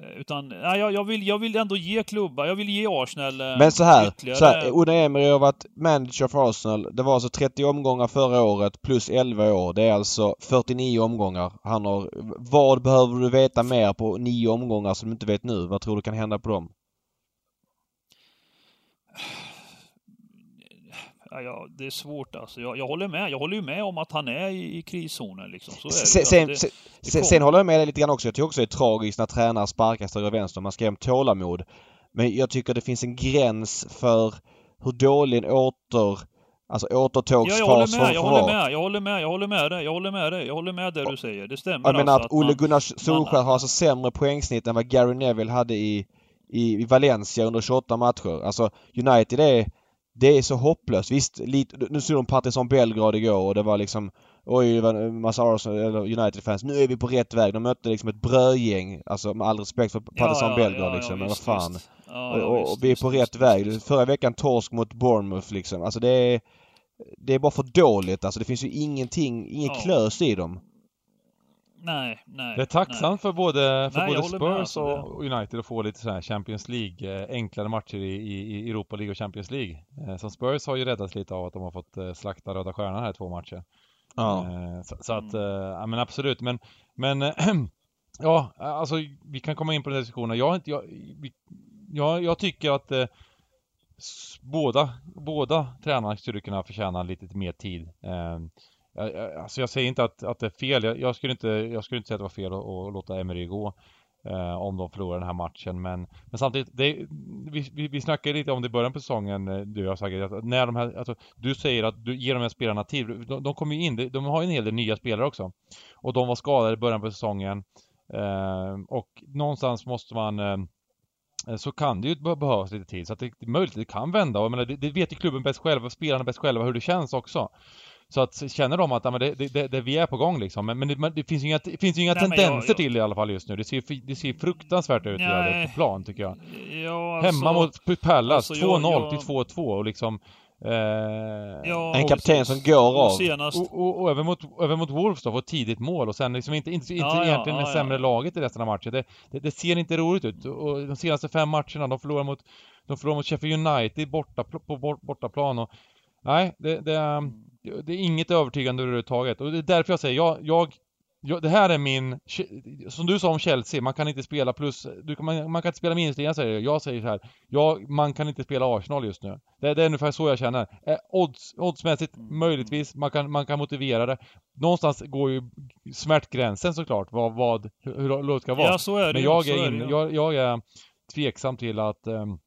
utan, nej, jag, jag, vill, jag vill ändå ge klubbar, jag vill ge Arsenal eh, Men så här, ytterligare... så här Unai Emery har varit manager för Arsenal. Det var alltså 30 omgångar förra året plus 11 år. Det är alltså 49 omgångar. Han har... Vad behöver du veta mer på nio omgångar som du inte vet nu? Vad tror du kan hända på dem? Ja, ja, det är svårt alltså. Jag, jag, håller med. Jag håller ju med om att han är i, i kriszonen liksom. Så sen, sen, det, sen, sen, håller jag med dig lite grann också. Jag tycker också det är tragiskt när tränare sparkas och vänster. Man ska ha tålamod. Men jag tycker det finns en gräns för hur dålig en åter... Alltså återtågsfas ja, jag håller med, jag håller med, jag håller med, jag håller med dig, jag håller med dig, jag håller med det du säger. Det stämmer Jag menar alltså att, att Olle Gunnar Solskjaer har alltså sämre poängsnitt än vad Gary Neville hade i, i, i Valencia under 28 matcher. Alltså United är det är så hopplöst. Visst, lite, nu såg de Partizan Belgrad igår och det var liksom Oj, det var en massa Arsenal eller United-fans. Nu är vi på rätt väg. De mötte liksom ett brödgäng. Alltså med all respekt för Partizan ja, ja, Belgrad ja, liksom. men vad fan. och, och, och vi är på rätt väg. Förra veckan torsk mot Bournemouth liksom. Alltså det är... Det är bara för dåligt alltså. Det finns ju ingenting, ingen klös i dem. Nej, nej. Det är tacksamt nej. för både, för nej, både Spurs alltså och United att få lite så här Champions League, eh, enklare matcher i, i, Europa League och Champions League. Eh, som Spurs har ju räddats lite av att de har fått eh, slakta Röda Stjärnan här i två matcher. Ja. Så, så att, mm. ja men absolut, men, men ja, alltså vi kan komma in på den diskussionen. Jag, jag, jag, jag tycker att eh, båda, båda tränarna skulle kunna förtjäna lite mer tid. Eh, Alltså jag säger inte att, att det är fel. Jag, jag, skulle inte, jag skulle inte säga att det var fel att, att låta Emery gå. Eh, om de förlorar den här matchen. Men, men samtidigt, det, vi, vi, vi snackade lite om det i början på säsongen, eh, du har sagt att när de här, alltså, du säger att du ger de här spelarna tid. De, de kommer ju in, de har ju en hel del nya spelare också. Och de var skadade i början på säsongen. Eh, och någonstans måste man eh, eh så kan det ju behövas lite tid. Så att det är möjligt det kan vända. Och jag menar, det, det vet ju klubben bäst själva, spelarna bäst själva hur det känns också. Så att känner de att ja, men det, det, det, vi är på gång liksom. Men, men det, det finns ju inga, det finns inga Nej, tendenser jag, jag... till det i alla fall just nu. Det ser, det ser fruktansvärt ut Nej. på plan tycker jag. Ja, alltså, Hemma mot Pallas, alltså, 2-0 jag, till 2-2 och liksom Eh, ja, en kapten som går av. Senast... Och, och, och, även, mot, även mot Wolves då, få ett tidigt mål och sen liksom inte, inte, inte ja, egentligen ja, det sämre laget i resten av matchen. Det, det, det, ser inte roligt ut. Och de senaste fem matcherna, de förlorar mot, de förlorar mot Sheffield United borta, på bortaplan och Nej, det, det, det är inget övertygande överhuvudtaget. Och det är därför jag säger, jag, jag, jag, det här är min, som du sa om Chelsea, man kan inte spela plus, du, man, man kan inte spela minusligan säger jag. Jag säger så här, jag, man kan inte spela Arsenal just nu. Det, det är ungefär så jag känner. Eh, odds, oddsmässigt, mm. möjligtvis, man kan, man kan motivera det. Någonstans går ju smärtgränsen såklart, vad, vad, hur, lågt ska vara. Ja, så är det Men jag är, in, jag, jag är tveksam till att um,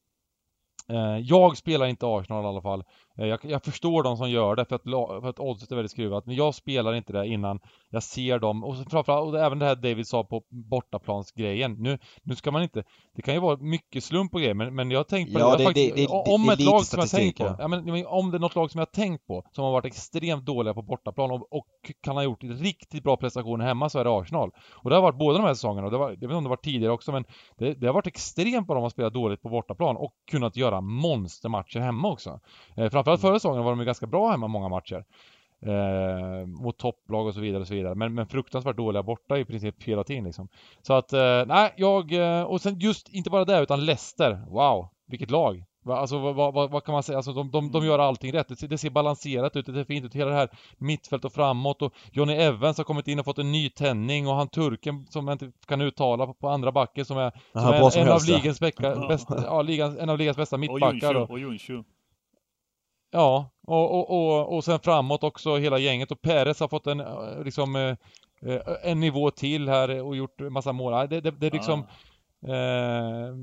jag spelar inte Arsenal i alla fall. Eh, jag, jag, förstår de som gör det för att, för att oddset är väldigt skruvat. Men jag spelar inte det innan jag ser dem. Och framförallt, och även det här David sa på bortaplansgrejen. Nu, nu ska man inte... Det kan ju vara mycket slump och grejer men, men jag har tänkt på ja, det. det, faktiskt, det, det om ett lag som jag tänkt på. Ja, men, om det är något lag som jag tänkt på som har varit extremt dåliga på bortaplan och, och kan ha gjort riktigt bra prestationer hemma så är det Arsenal. Och det har varit båda de här säsongerna. Och det var, jag vet inte om det var tidigare också men det, det har varit extremt bra de har spelat dåligt på bortaplan och kunnat göra monstermatcher hemma också. Eh, framförallt förra säsongen var de ganska bra hemma många matcher. Eh, mot topplag och så vidare och så vidare. Men, men fruktansvärt dåliga borta i princip hela tiden liksom. Så att, eh, nej, jag... Eh, och sen just, inte bara det, utan Leicester. Wow, vilket lag! Alltså vad, vad, vad, kan man säga? Alltså de, de, de gör allting rätt. Det ser, det ser, balanserat ut, det ser fint ut. Hela det här mittfält och framåt och Johnny Evans har kommit in och fått en ny tändning och han turken som jag inte kan uttala på, på andra backen som är, som Aha, är en, en av ligans bästa, ja, ligans, en av ligans bästa mittbackar. Och Junshu. Ja, och, och, och, och sen framåt också hela gänget och Peres har fått en eh, liksom eh, eh, en nivå till här och gjort massa mål. Det, det, det är liksom ja. eh,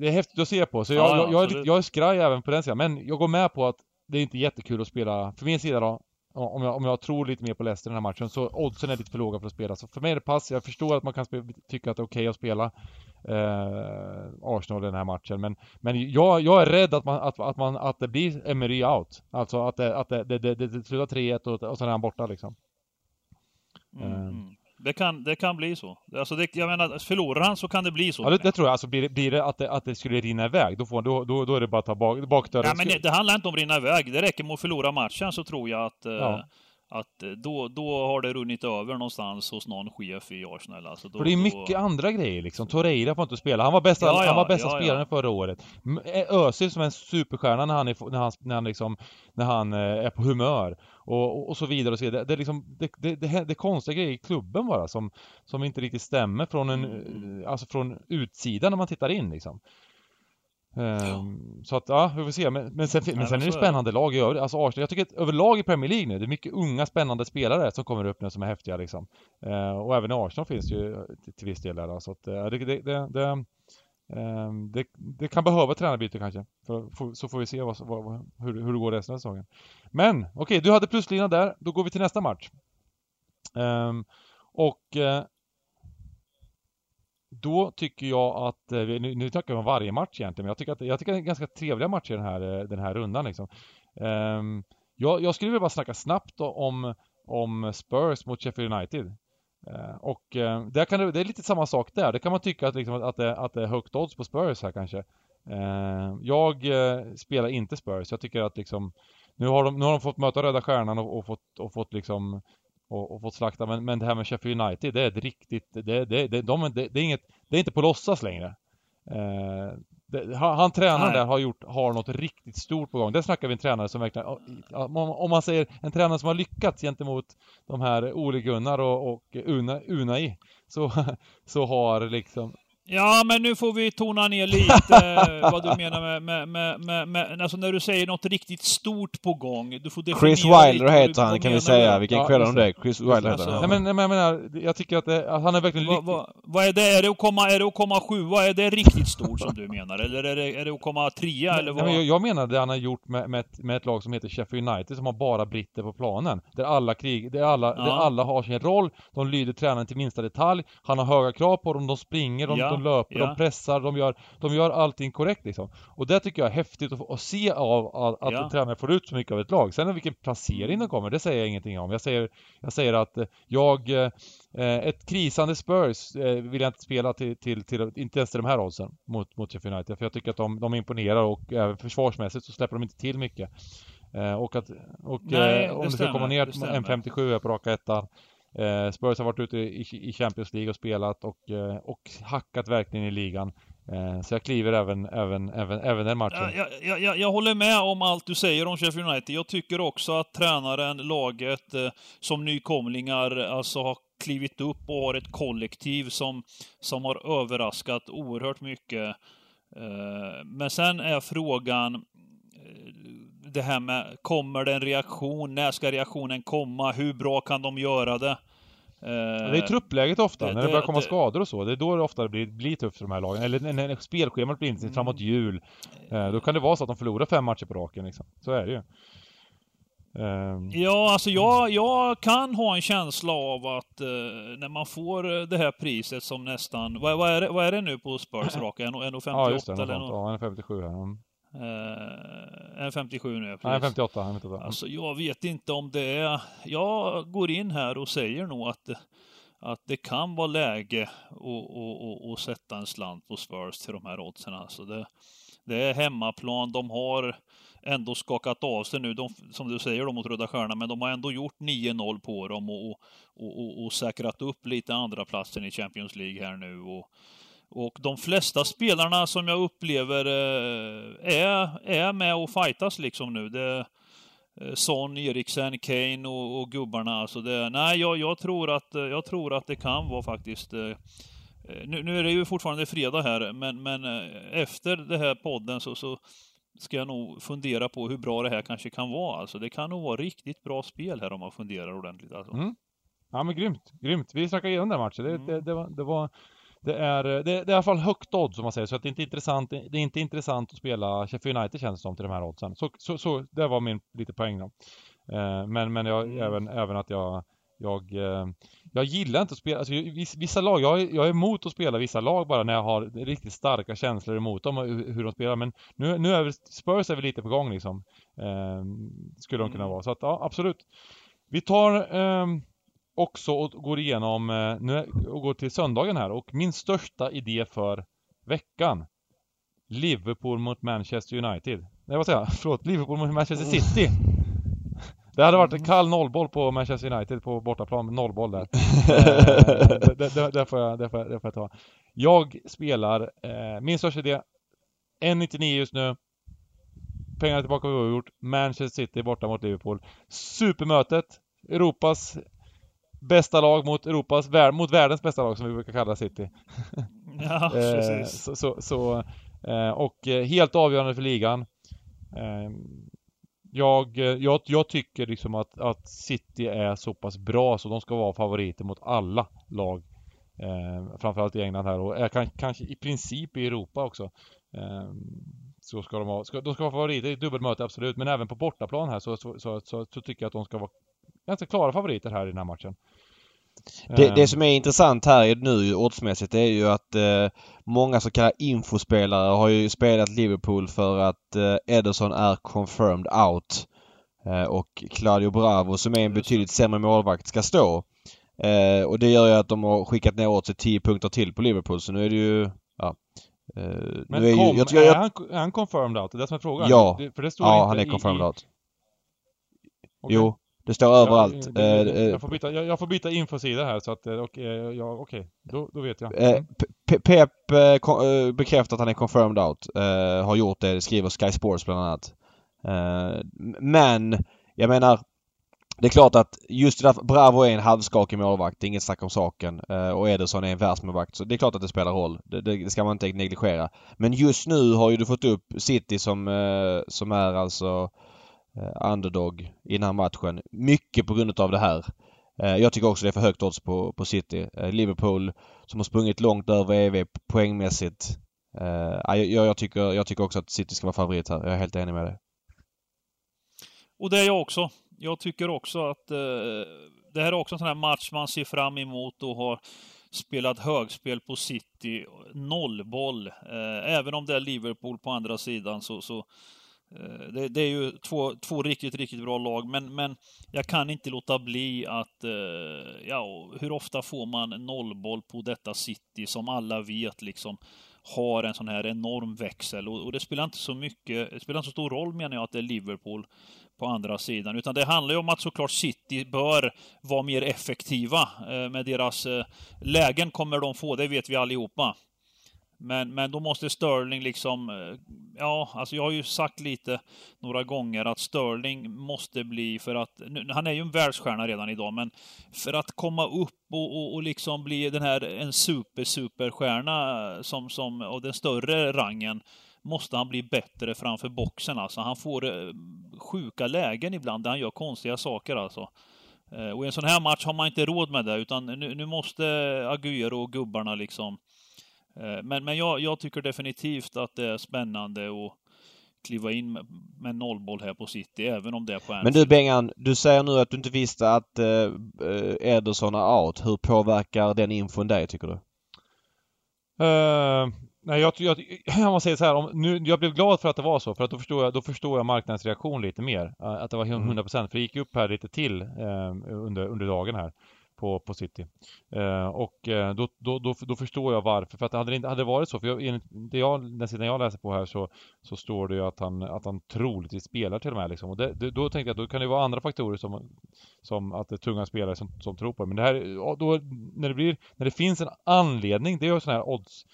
Det är häftigt att se på så jag, ja, jag, jag, är, jag är skraj även på den sidan men jag går med på att det är inte jättekul att spela, för min sida då, om jag, om jag tror lite mer på Leicester den här matchen, så oddsen är lite för låga för att spela. Så för mig är det pass. Jag förstår att man kan tycka att det är okej okay att spela eh, Arsenal i den här matchen. Men, men jag, jag är rädd att, man, att, att, man, att det blir Emery out. Alltså att det, att det, det, det, det slutar 3-1 och, och sen är han borta liksom. Mm. Eh. Det kan, det kan bli så. Alltså det, jag menar, förlorar han så kan det bli så. Ja, det, det tror jag. Alltså blir blir det, att, det att det skulle rinna iväg, då, får, då, då, då är det bara att ta bak, bakdörren. Ja, men det, det handlar inte om att rinna iväg. Det räcker med att förlora matchen så tror jag att... Eh, ja att eh, då, då har det runnit över någonstans hos någon chef i Arsenal. Alltså då, För det är mycket då... andra grejer liksom. Torreira får inte spela. Han var bästa, ja, ja, han var bästa ja, spelaren förra året. Eh, Özil som är en superstjärna när han är, när han, när han liksom, när han eh, är på humör. Och, och, så vidare och så vidare. Det är liksom, det, det, det, det är konstiga grejer i klubben bara som, som inte riktigt stämmer från en, mm. alltså från utsidan när man tittar in liksom. Um, så att ja, vi får se. Men, men sen, men sen är det spännande lag i övrigt. Alltså Arsenal, jag tycker att överlag i Premier League nu, det är mycket unga spännande spelare som kommer upp nu som är häftiga liksom. Uh, och även i Arsenal finns det ju till, till viss del där. Så att uh, det, det, det, det, um, det, det kan behöva tränarbyte kanske. För, för, så får vi se vad, vad, hur, hur det går resten av säsongen. Men okej, okay, du hade pluslina där. Då går vi till nästa match. Um, och uh, då tycker jag att, eh, nu, nu tackar om varje match egentligen, men jag tycker att, jag tycker att det är ganska trevliga matcher den här, eh, den här rundan liksom. Um, jag, jag skulle vilja bara snacka snabbt om, om Spurs mot Sheffield United. Uh, och uh, där kan det, det är lite samma sak där. Det kan man tycka att, liksom, att, det, att det är högt odds på Spurs här kanske. Uh, jag spelar inte Spurs. Jag tycker att liksom, nu har de, nu har de fått möta Röda Stjärnan och, och fått, och fått liksom och, och fått slakta. Men, men det här med Sheffield United, det är ett riktigt, det, det, det, de, det, det är inget, det är inte på låtsas längre. Eh, det, han, han tränaren där har gjort, har något riktigt stort på gång. Där snackar vi en tränare som verkligen, om, om man säger en tränare som har lyckats gentemot de här Ole Gunnar och, och Una, Unai, så, så har liksom Ja, men nu får vi tona ner lite vad du menar med, med, med, med, med, alltså när du säger något riktigt stort på gång. Du får Chris Wilder heter han kan vi säga. Vi kan ja, kvälla om det. Chris Wilder alltså, heter han. Nej men, men jag menar, jag tycker att, det, att han är verkligen Vad va, va är det? Är det att komma, är det att komma sjua? Är det riktigt stort som du menar? Eller är det, är det att komma trea eller vad? Nej, men jag, jag menar det han har gjort med, med, ett, med ett lag som heter Sheffield United som har bara britter på planen. Där alla krig, där alla, ja. där alla har sin roll. De lyder tränaren till minsta detalj. Han har höga krav på dem, de springer, de, ja. De löper, de pressar de gör, de gör allting korrekt liksom. Och det tycker jag är häftigt att, att se av att, att ja. tränare får ut så mycket av ett lag. Sen vilken placering de kommer, det säger jag ingenting om. Jag säger, jag säger att eh, jag, eh, ett krisande Spurs eh, vill jag inte spela till, till, till inte ens till de här oddsen mot, mot Sheffield United. För jag tycker att de, de imponerar och även försvarsmässigt så släpper de inte till mycket. och att, och Nej, om det ska komma ner till en 57 på raka ettan Eh, Spurs har varit ute i, i Champions League och spelat och, eh, och hackat verkligen i ligan. Eh, så jag kliver även, även, även, även den matchen. Jag, jag, jag, jag, håller med om allt du säger om Sheffield United. Jag tycker också att tränaren, laget, eh, som nykomlingar, alltså har klivit upp och har ett kollektiv som, som har överraskat oerhört mycket. Eh, men sen är frågan eh, det här med, kommer det en reaktion? När ska reaktionen komma? Hur bra kan de göra det? det är truppläget ofta, det, när det börjar komma det, skador och så. Det är då det ofta blir, blir tufft för de här lagen. Eller när, när spelschemat blir inte framåt mm. jul. då kan det vara så att de förlorar fem matcher på raken liksom. Så är det ju. Um... Ja, alltså jag, jag kan ha en känsla av att uh, när man får det här priset som nästan... Vad, vad, är, det, vad är det nu på Spurs raka? 1,58 ja, just det, eller? Ja, 1,57 här. Mm. Uh, 1,57 nu, precis. Nej, 58, 58. Alltså jag vet inte om det är... Jag går in här och säger nog att, att det kan vara läge att sätta en slant på Spurs till de här oddsen. Alltså det, det är hemmaplan, de har ändå skakat av sig nu, de, som du säger då mot Röda Stjärnan, men de har ändå gjort 9-0 på dem och, och, och, och säkrat upp lite andra platsen i Champions League här nu. Och, och de flesta spelarna som jag upplever eh, är, är med och fightas liksom nu. Det, eh, Son, Eriksen, Kane och, och gubbarna. Alltså det, nej, jag, jag, tror att, jag tror att det kan vara faktiskt eh, nu, nu, är det ju fortfarande fredag här, men, men efter den här podden så, så ska jag nog fundera på hur bra det här kanske kan vara. Alltså det kan nog vara riktigt bra spel här om man funderar ordentligt. Alltså. Mm. Ja men grymt, grymt. Vi snackade igenom den matchen. Det, mm. det, det, var, det, var, det är, det, det, är i alla fall högt odds som man säger, så att det är inte intressant, det är inte intressant att spela Sheffield United känns det som till de här oddsen. Så, så, så det var min lite poäng då. Eh, men, men jag, mm. även, även att jag jag, eh, jag gillar inte att spela, alltså vissa lag, jag, jag är emot att spela vissa lag bara när jag har riktigt starka känslor emot dem och hur de spelar. Men nu, nu är vi, Spurs är vi lite på gång liksom. Eh, skulle de kunna mm. vara. Så att ja, absolut. Vi tar eh, också och går igenom, eh, nu, och går till söndagen här och min största idé för veckan. Liverpool mot Manchester United. Nej vad säger jag? Förlåt, Liverpool mot Manchester City. Det hade varit en kall nollboll på Manchester United på bortaplan, nollboll där. Eh, det, det, det, får jag, det, får jag, det får jag ta. Jag spelar, eh, min största idé, 1,99 just nu. Pengarna tillbaka på oavgjort. Manchester City borta mot Liverpool. Supermötet. Europas bästa lag mot Europas, mot världens bästa lag som vi brukar kalla City. Ja, eh, precis. så, så, så, eh, och eh, helt avgörande för ligan jag, jag, jag tycker liksom att, att City är så pass bra så de ska vara favoriter mot alla lag. Eh, framförallt i England här och är kan, kanske i princip i Europa också. Eh, så ska de vara, ska, de ska vara favoriter i dubbelmöte absolut, men även på bortaplan här så, så, så, så, så tycker jag att de ska vara ganska klara favoriter här i den här matchen. Det, det, som är intressant här nu oddsmässigt är ju att eh, många så kallade infospelare har ju spelat Liverpool för att eh, Ederson är confirmed out. Eh, och Claudio Bravo som är en betydligt sämre målvakt ska stå. Eh, och det gör ju att de har skickat ner åt sig 10 punkter till på Liverpool så nu är det ju... Ja, eh, Men är, kom, ju, jag, jag, är, han, är han confirmed out? Det är det som är frågan. Ja, det, för det står ja han är confirmed i, out. Okay. Jo. Det står överallt. Ja, det, det, jag, får byta, jag, jag, får byta infosida här så att, och, ja, okej, okay. då, då vet jag. Mm. Pep bekräftar att han är confirmed out. Har gjort det, skriver Sky Sports bland annat. Men, jag menar det är klart att just därför, Bravo är en halvskakig målvakt, det är inget snack om saken. och Ederson är en världsmålvakt. Så det är klart att det spelar roll. Det, det, ska man inte negligera. Men just nu har ju du fått upp City som, som är alltså eh, Eh, underdog i den här matchen. Mycket på grund av det här. Eh, jag tycker också det är för högt odds på, på City. Eh, Liverpool som har sprungit långt över EV poängmässigt. Jag, jag, tycker, jag tycker också att City ska vara favorit här. Jag är helt enig med dig. Och det är jag också. Jag tycker också att eh, det här är också en sån här match man ser fram emot och har spelat högspel på City, nollboll. Eh, även om det är Liverpool på andra sidan så, så Eh, det, det, är ju två, två riktigt, riktigt bra lag, men, men jag kan inte låta bli att... Eh, ja, hur ofta får man nollboll på detta City som alla vet liksom har en sån här enorm växel och, och, det spelar inte så mycket, det spelar inte så stor roll menar jag att det är Liverpool på andra sidan, utan det handlar ju om att såklart City bör vara mer effektiva eh, med deras lägen kommer de få, det vet vi allihopa. Men, men då måste Sterling liksom, eh, ja, alltså jag har ju sagt lite några gånger att Sterling måste bli för att, nu, han är ju en världsstjärna redan idag, men för att komma upp och, och, och liksom bli den här, en super, superstjärna som, som, och den större rangen, måste han bli bättre framför boxen alltså. Han får eh, sjuka lägen ibland där han gör konstiga saker alltså. Eh, och i en sån här match har man inte råd med det, utan nu, nu måste Agüero och gubbarna liksom... Men, men jag, jag tycker definitivt att det är spännande att kliva in med, med nollboll här på City, även om det är på en Men du Bengan, du säger nu att du inte visste att eh, Ederson är out. Hur påverkar den infon dig, tycker du? Uh, nej, jag, jag, jag måste säga så här, om, nu, jag blev glad för att det var så, för att då förstår jag, då förstår jag marknadens reaktion lite mer. Att det var 100%, mm. för det gick upp här lite till uh, under, under dagen här på, på City. Eh, och eh, då, då, då, då, förstår jag varför. För att hade det inte hade varit så, för jag, enligt det jag, den sidan jag läser på här så, så står det ju att han, att han troligtvis spelar till och med liksom. Och det, det, då tänkte jag att då kan det vara andra faktorer som, som att det är tunga spelare som, som tror på det. Men det här, då, när det blir, när det finns en anledning, det är ju sådana här odds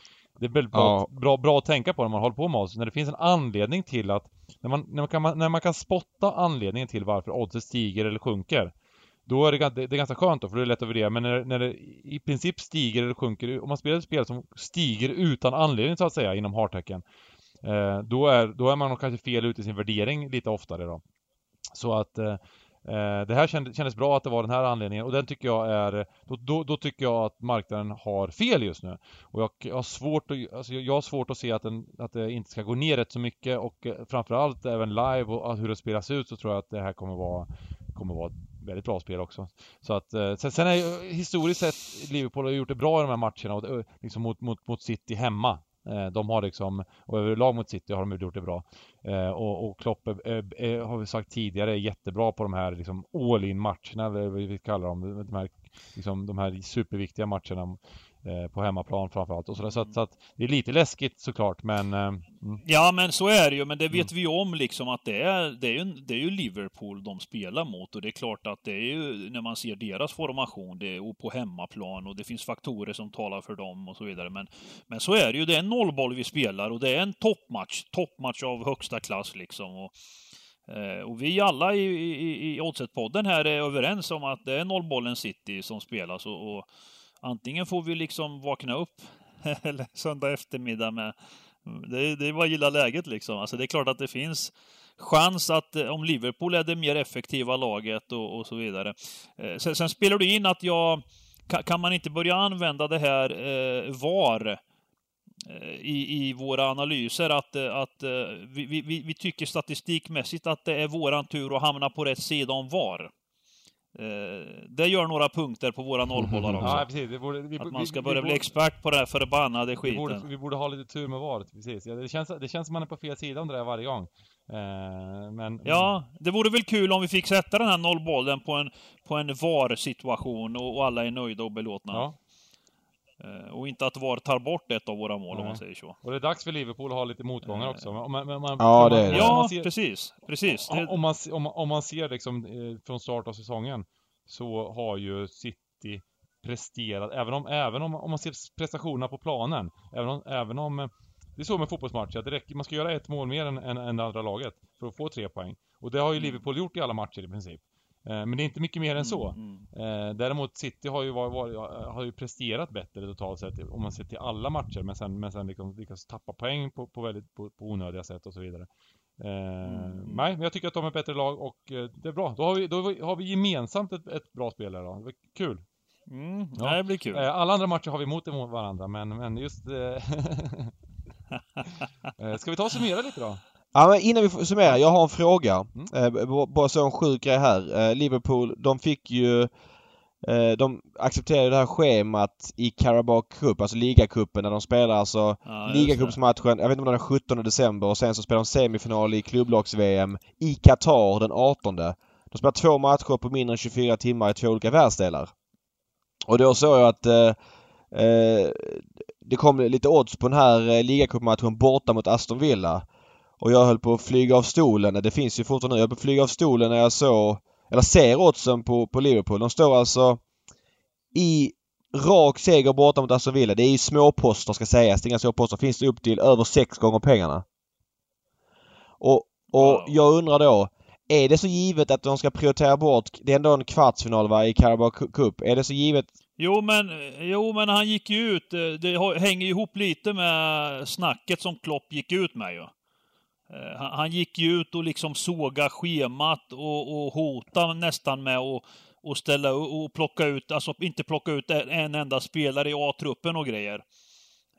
det är väldigt bra, ja. bra, bra att tänka på när man håller på med odds. När det finns en anledning till att, när man, när man, kan, när man kan spotta anledningen till varför oddset stiger eller sjunker. Då är det, det är ganska skönt då, för det är lätt att värdera. Men när, när det i princip stiger eller sjunker, om man spelar ett spel som stiger utan anledning så att säga, inom hartecken. Eh, då, är, då är man kanske fel ute i sin värdering lite oftare då. Så att eh, eh det här kändes, kändes bra att det var den här anledningen och den tycker jag är, då, då, då, tycker jag att marknaden har fel just nu. Och jag, jag har svårt att, alltså jag har svårt att se att, den, att det inte ska gå ner rätt så mycket och eh, framförallt även live och ah, hur det spelas ut så tror jag att det här kommer vara, kommer vara väldigt bra spel också. Så att, eh, sen, sen är ju historiskt sett Liverpool har gjort det bra i de här matcherna och eh, liksom mot, mot, mot City hemma. Eh, de har liksom, och överlag mot City har de gjort det bra. Och, och Klopp är, är, har vi sagt tidigare, är jättebra på de här liksom all in matcherna, eller vad vi kallar dem. De här, liksom, de här superviktiga matcherna på hemmaplan framförallt och sådär. Så, att, så att det är lite läskigt såklart men... Eh, mm. Ja men så är det ju, men det vet mm. vi om liksom att det är, det, är ju, det är ju Liverpool de spelar mot och det är klart att det är ju när man ser deras formation det och på hemmaplan och det finns faktorer som talar för dem och så vidare. Men, men så är det ju, det är en nollboll vi spelar och det är en toppmatch, toppmatch av högsta klass liksom. Och, eh, och vi alla i, i, i Oddset-podden här är överens om att det är nollbollen City som spelas och, och antingen får vi liksom vakna upp eller söndag eftermiddag med det, det är bara att gilla läget liksom. Alltså det är klart att det finns chans att eh, om Liverpool är det mer effektiva laget och, och så vidare. Eh, sen, sen, spelar du in att jag kan, man inte börja använda det här eh, VAR eh, i, i våra analyser att, att vi, vi, vi tycker statistikmässigt att det är våran tur att hamna på rätt sida om VAR. Eh, det gör några punkter på våra nollbollar också. Ja, precis. Borde, vi, att man ska börja bli expert på den här förbannade skiten. Vi borde, vi borde ha lite tur med varet, precis. Ja, det, känns, det känns som man är på fel sida om det där varje gång. Eh, men... Ja, det vore väl kul om vi fick sätta den här nollbollen på en, på en VAR-situation och, och, alla är nöjda och belåtna. Ja. Eh, och inte att VAR tar bort ett av våra mål Nej. om man säger så. Och det är dags för Liverpool att ha lite motgångar eh. också. Man, man, man, ja, det är det. Ja, ser, precis. precis. Om, man, om, man, om man ser liksom eh, från start av säsongen så har ju City presterat, även om, även om, om man ser prestationerna på planen, även om, även om det är så med fotbollsmatcher, att det räcker, man ska göra ett mål mer än, än, än det andra laget för att få tre poäng. Och det har ju mm. Liverpool gjort i alla matcher i princip. Eh, men det är inte mycket mer än så. Mm, mm. Eh, däremot City har ju, var, var, har ju presterat bättre totalt sett om man ser till alla matcher men sen, men sen liksom lyckas tappa poäng på, på väldigt på, på onödiga sätt och så vidare. Eh, mm. Nej, men jag tycker att de är ett bättre lag och det är bra. Då har vi, då har vi gemensamt ett, ett bra spel då. Kul! Mm, ja. det blir kul. Alla andra matcher har vi emot varandra men, men just... Ska vi ta och summera lite då? Ja, men innan vi summerar, jag har en fråga. Mm. Eh, bara så en sjuk grej här. Eh, Liverpool, de fick ju eh, de accepterade det här schemat i Carabao Cup, alltså ligacupen, när de spelar alltså ja, ligacupsmatchen, jag vet inte om det är den 17 december och sen så spelar de semifinal i klubblags-VM i Qatar den 18. De spelar två matcher på mindre än 24 timmar i två olika världsdelar. Och då såg jag att eh, eh, det kom lite odds på den här ligacupmatchen borta mot Aston Villa. Och jag höll på att flyga av stolen. Det finns ju fortfarande nu. Jag höll på att flyga av stolen när jag såg, eller ser oddsen på, på Liverpool. De står alltså i rak seger borta mot Aston Villa. Det är ju småposter ska sägas. Det är inga småposter. Finns det upp till över sex gånger pengarna. Och, och jag undrar då. Är det så givet att de ska prioritera bort, det är ändå en kvartsfinal va, i Carabao Cup. Är det så givet Jo men, jo men han gick ju ut, det hänger ihop lite med snacket som Klopp gick ut med ju. Eh, han, gick ju ut och liksom såga schemat och, och hota nästan med att och ställa och plocka ut, alltså inte plocka ut en enda spelare i A-truppen och grejer.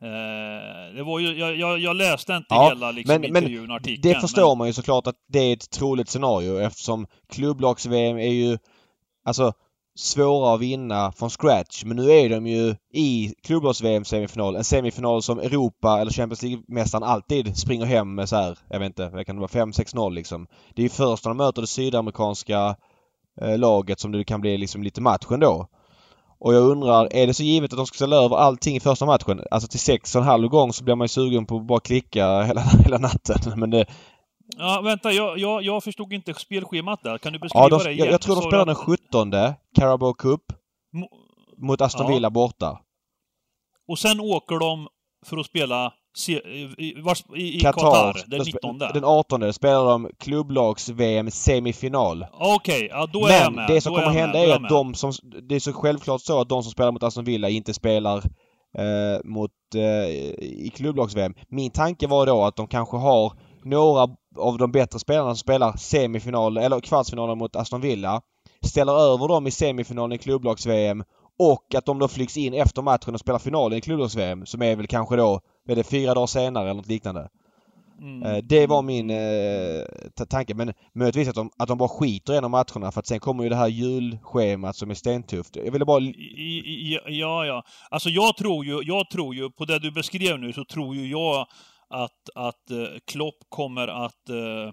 Eh, det var ju, jag, jag, läste inte ja, hela liksom, men, intervjun, artikeln. Det förstår men... man ju såklart att det är ett troligt scenario eftersom klubblags-VM är ju alltså svåra att vinna från scratch. Men nu är de ju i klubblags-VM semifinal. En semifinal som Europa eller Champions League-mästaren alltid springer hem med så här, jag vet inte, det kan vara 5-6-0 liksom. Det är ju först när de möter det sydamerikanska eh, laget som det kan bli liksom lite match ändå. Och jag undrar, är det så givet att de ska ställa över allting i första matchen? Alltså till sex och en halv gång så blir man ju sugen på att bara klicka hela, hela natten. Men det... Ja, vänta, jag, jag, jag förstod inte spelschemat där. Kan du beskriva ja, de, det igen? Jag, jag tror de spelar den 17 Carabao Cup. Mo mot Aston Villa ja. borta. Och sen åker de för att spela i, i Qatar, den 19. Den 18 spelar de klubblags-VM semifinal. Okej, okay, ja då är Men jag med. det som då kommer hända är att de som... Det är så självklart så att de som spelar mot Aston Villa inte spelar eh, mot... Eh, i klubblags-VM. Min tanke var då att de kanske har några av de bättre spelarna som spelar semifinal eller kvartsfinalen mot Aston Villa. Ställer över dem i semifinalen i klubblags-VM och att de då flygs in efter matchen och spelar finalen i klubblags-VM som är väl kanske då är det fyra dagar senare eller något liknande. Mm. Eh, det var min eh, tanke men möjligtvis att de, att de bara skiter i matcherna för att sen kommer ju det här julschemat som är stentufft. Jag ville bara... Ja, ja. Alltså jag tror ju, jag tror ju, på det du beskrev nu så tror ju jag att, att uh, Klopp kommer att uh,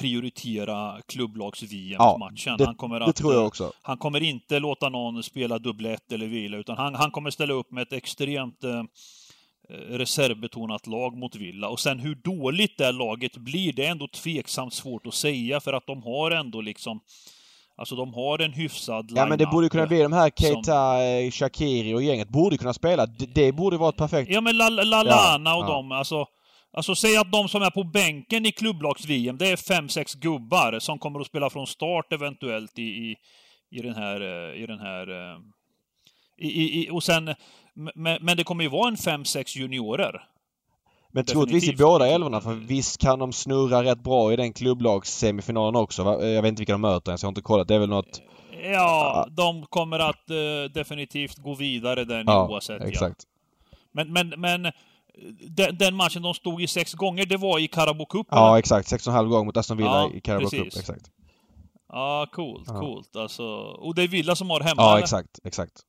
prioritera klubblags-VM-matchen. Ja, han kommer att, det tror jag också. Han kommer inte låta någon spela dubblett eller vila, utan han, han kommer ställa upp med ett extremt Eh, reservbetonat lag mot Villa. Och sen hur dåligt det laget blir, det är ändå tveksamt svårt att säga för att de har ändå liksom Alltså de har en hyfsad Ja men det borde kunna bli de här Keita, som... Eh, Shakiri och gänget borde kunna spela. Det, det borde vara ett perfekt... Ja men Lalana ja, och ja. dem, alltså Alltså säg att de som är på bänken i klubblags-VM, det är fem sex gubbar som kommer att spela från start eventuellt i, i, i den här... Eh, I den här i, i, och sen men, men det kommer ju vara en 5-6 juniorer. Men troligtvis i båda älvorna för visst kan de snurra rätt bra i den klubblagssemifinalen också. Jag vet inte vilka de möter ens, jag har inte kollat. Det är väl något... Ja, de kommer att uh, definitivt gå vidare där ja, oavsett. Exakt. Ja. Men, men, men den, den, matchen de stod i sex gånger, det var i Carabao Cup? Ja, eller? exakt. Sex och en halv gång mot Aston Villa ja, i Carabao precis. Cup. Exakt. Ja, coolt, ja. coolt. Alltså, och det är Villa som har hemma? Ja, eller? exakt, exakt.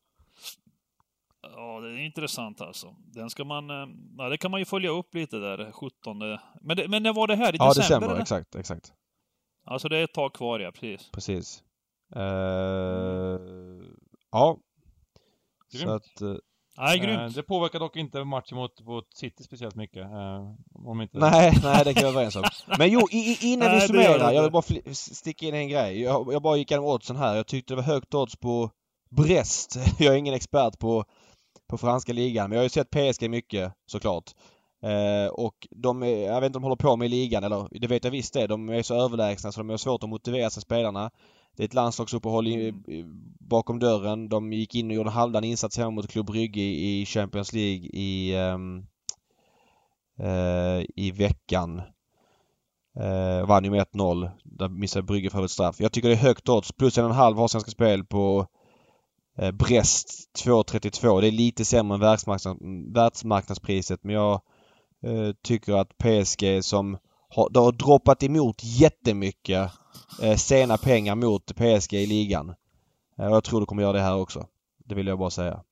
Ja, det är intressant alltså. Den ska man... Eh, ja, det kan man ju följa upp lite där, 17. Men, det, men när var det här? I december? Ja, december, eller? exakt, exakt. Alltså det är ett tag kvar, ja. Precis. Precis. Uh, ja. Grymt. Så att... Nej, grymt. det påverkar dock inte matchen mot, mot City speciellt mycket. Uh, om inte... Nej, nej, det kan jag vara överens om. Men jo, innan vi summerar. Jag vill bara sticka in en grej. Jag, jag bara gick igenom oddsen här. Jag tyckte det var högt odds på Brest. Jag är ingen expert på på franska ligan. Men jag har ju sett PSG mycket såklart. Eh, och de, är, jag vet inte om de håller på med ligan, eller det vet jag visst det. De är så överlägsna så de har svårt att motivera sig spelarna. Det är ett landslagsuppehåll i, bakom dörren. De gick in och gjorde en halvdan insats hemma mot Klubb Brygge i Champions League i, um, uh, i veckan. Uh, vann ju med 1-0. Där missade Brygge för ett straff. Jag tycker det är högt odds. Plus en och en halv har Svenska Spel på Eh, Brest 2,32. Det är lite sämre än världsmarknads, världsmarknadspriset men jag eh, tycker att PSG som har, det har droppat emot jättemycket sena pengar mot PSG i ligan. Eh, och jag tror det kommer göra det här också. Det vill jag bara säga.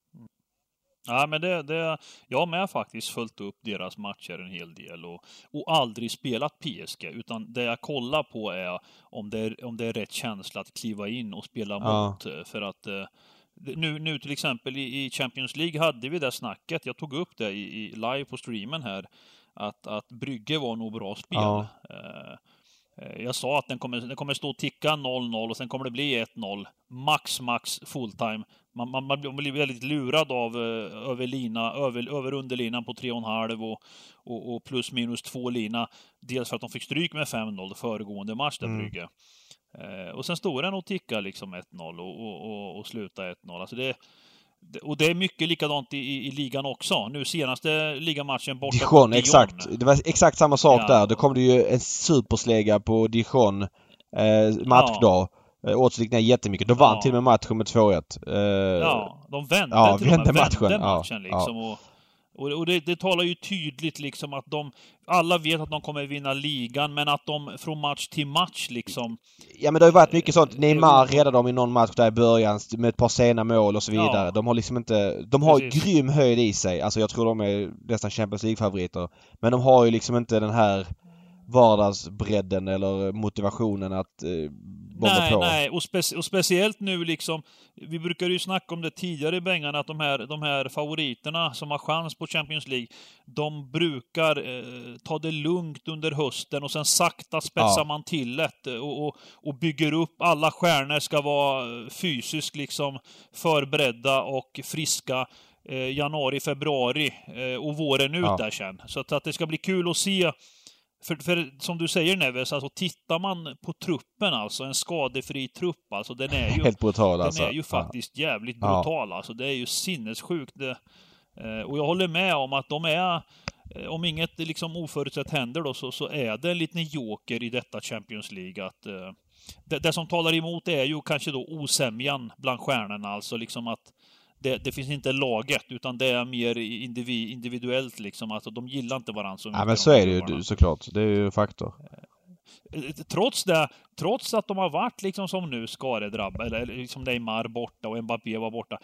Ja, men det, det, jag har med faktiskt följt upp deras matcher en hel del och, och aldrig spelat PSG, utan det jag kollar på är om det är, om det är rätt känsla att kliva in och spela ja. mot. Eh, för att eh, nu, nu till exempel i, Champions League hade vi det snacket, jag tog upp det i, i live på streamen här, att, att Brygge var nog bra spel. Ja. Eh, eh jag sa att den kommer, den kommer stå och ticka 0-0 och sen kommer det bli 1-0. Max, max fulltime. Man, man, man blir väldigt lurad av uh, över, lina, över, över underlinan på 3,5 och, och, och plus minus 2 lina. Dels för att de fick stryk med 5-0 föregående match där, mm. Brygge. Eh, och sen stod den och tickade liksom 1-0 och, och, och, och slutade 1-0. Alltså det, och det är mycket likadant i, i, i ligan också. Nu senaste ligamatchen borta Dijon, Dijon. exakt. Det var exakt samma sak ja. där. Då kom det ju en superslägga på Dijon eh, matchdag. Ja. Eh, Oddset gick ner jättemycket. De vann ja. till och med matchen med 2-1. Eh, ja, de vände ja, till vände matchen. Vände matchen ja, liksom. Och, och det, det, talar ju tydligt liksom att de... Alla vet att de kommer vinna ligan, men att de från match till match liksom... Ja men det har ju varit mycket sånt. Neymar räddade dem i någon match där i början med ett par sena mål och så vidare. Ja. De har liksom inte... De har Precis. grym höjd i sig. Alltså jag tror de är nästan Champions League-favoriter. Men de har ju liksom inte den här vardagsbredden eller motivationen att eh, bomba nej, på. Nej, och, speci och, speciellt nu liksom, vi brukade ju snacka om det tidigare i Bengan, att de här, de här favoriterna som har chans på Champions League, de brukar eh, ta det lugnt under hösten och sen sakta spetsar ja. man till det och, och, och, bygger upp. Alla stjärnor ska vara fysiskt liksom förberedda och friska eh, januari, februari eh, och våren ut ja. där sen. Så att, att det ska bli kul att se för, för, som du säger Neves, alltså tittar man på truppen alltså, en skadefri trupp alltså, den är ju... Helt brutal den alltså. är ju faktiskt ja. jävligt brutal ja. alltså. Det är ju sinnessjukt. Det, eh, och jag håller med om att de är, eh, om inget liksom oförutsett händer då, så, så är det en liten joker i detta Champions League att eh, det, det, som talar emot är ju kanske då osämjan bland stjärnorna, alltså liksom att det, det, finns inte laget, utan det är mer individ, individuellt liksom. Alltså de gillar inte varandra så mycket. Ja men så är det ju såklart. Det är ju en faktor. Eh, trots det, trots att de har varit liksom som nu skadedrabbade, eller liksom Neymar borta och Mbappé var borta.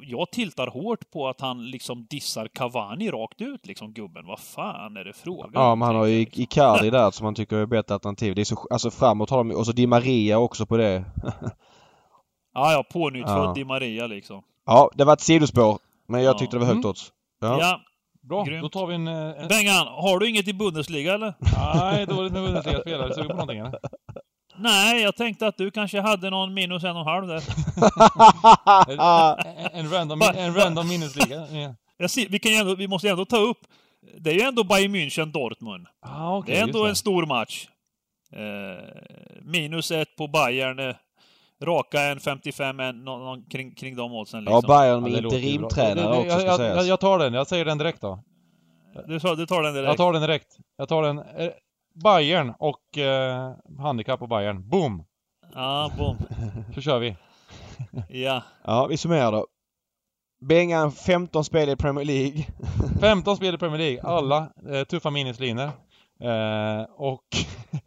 Jag tiltar hårt på att han liksom dissar Cavani rakt ut liksom, gubben. Vad fan är det frågan Ja, men han har ju Icardi där som han tycker är bättre alternativ. Det är så, alltså framåt har de och så Di Maria också på det. ja, ja, pånyttfödd ja. Di Maria liksom. Ja, det var ett sidospår. Men jag tyckte det var högt mm. odds. Ja. ja. Bra, Grymt. då tar vi en... en... Bengan, har du inget i Bundesliga eller? Nej, dåligt med Bundesliga-spelare. Sugen på någonting eller? Nej, jag tänkte att du kanske hade någon minus en och en halv där. en, en, random, en random minusliga. Ja. Jag ser, vi, kan ändå, vi måste ändå ta upp, det är ju ändå Bayern München-Dortmund. Ah, okay, det är ändå en stor match. Eh, minus ett på Bayern. Raka en 55, en, någon, kring, kring de oddsen liksom. Ja, Bayern med interimtränare också ska jag, sägas. Jag, jag tar den, jag säger den direkt då. Du, du tar den direkt? Jag tar den direkt. Jag tar den. Eh, Bayern och eh, handikapp på Bayern. Boom! Ja, boom. Så kör vi. ja. Ja, vi summerar då. Bengan 15 spel i Premier League. 15 spel i Premier League. Alla eh, tuffa minuslinor. Eh, och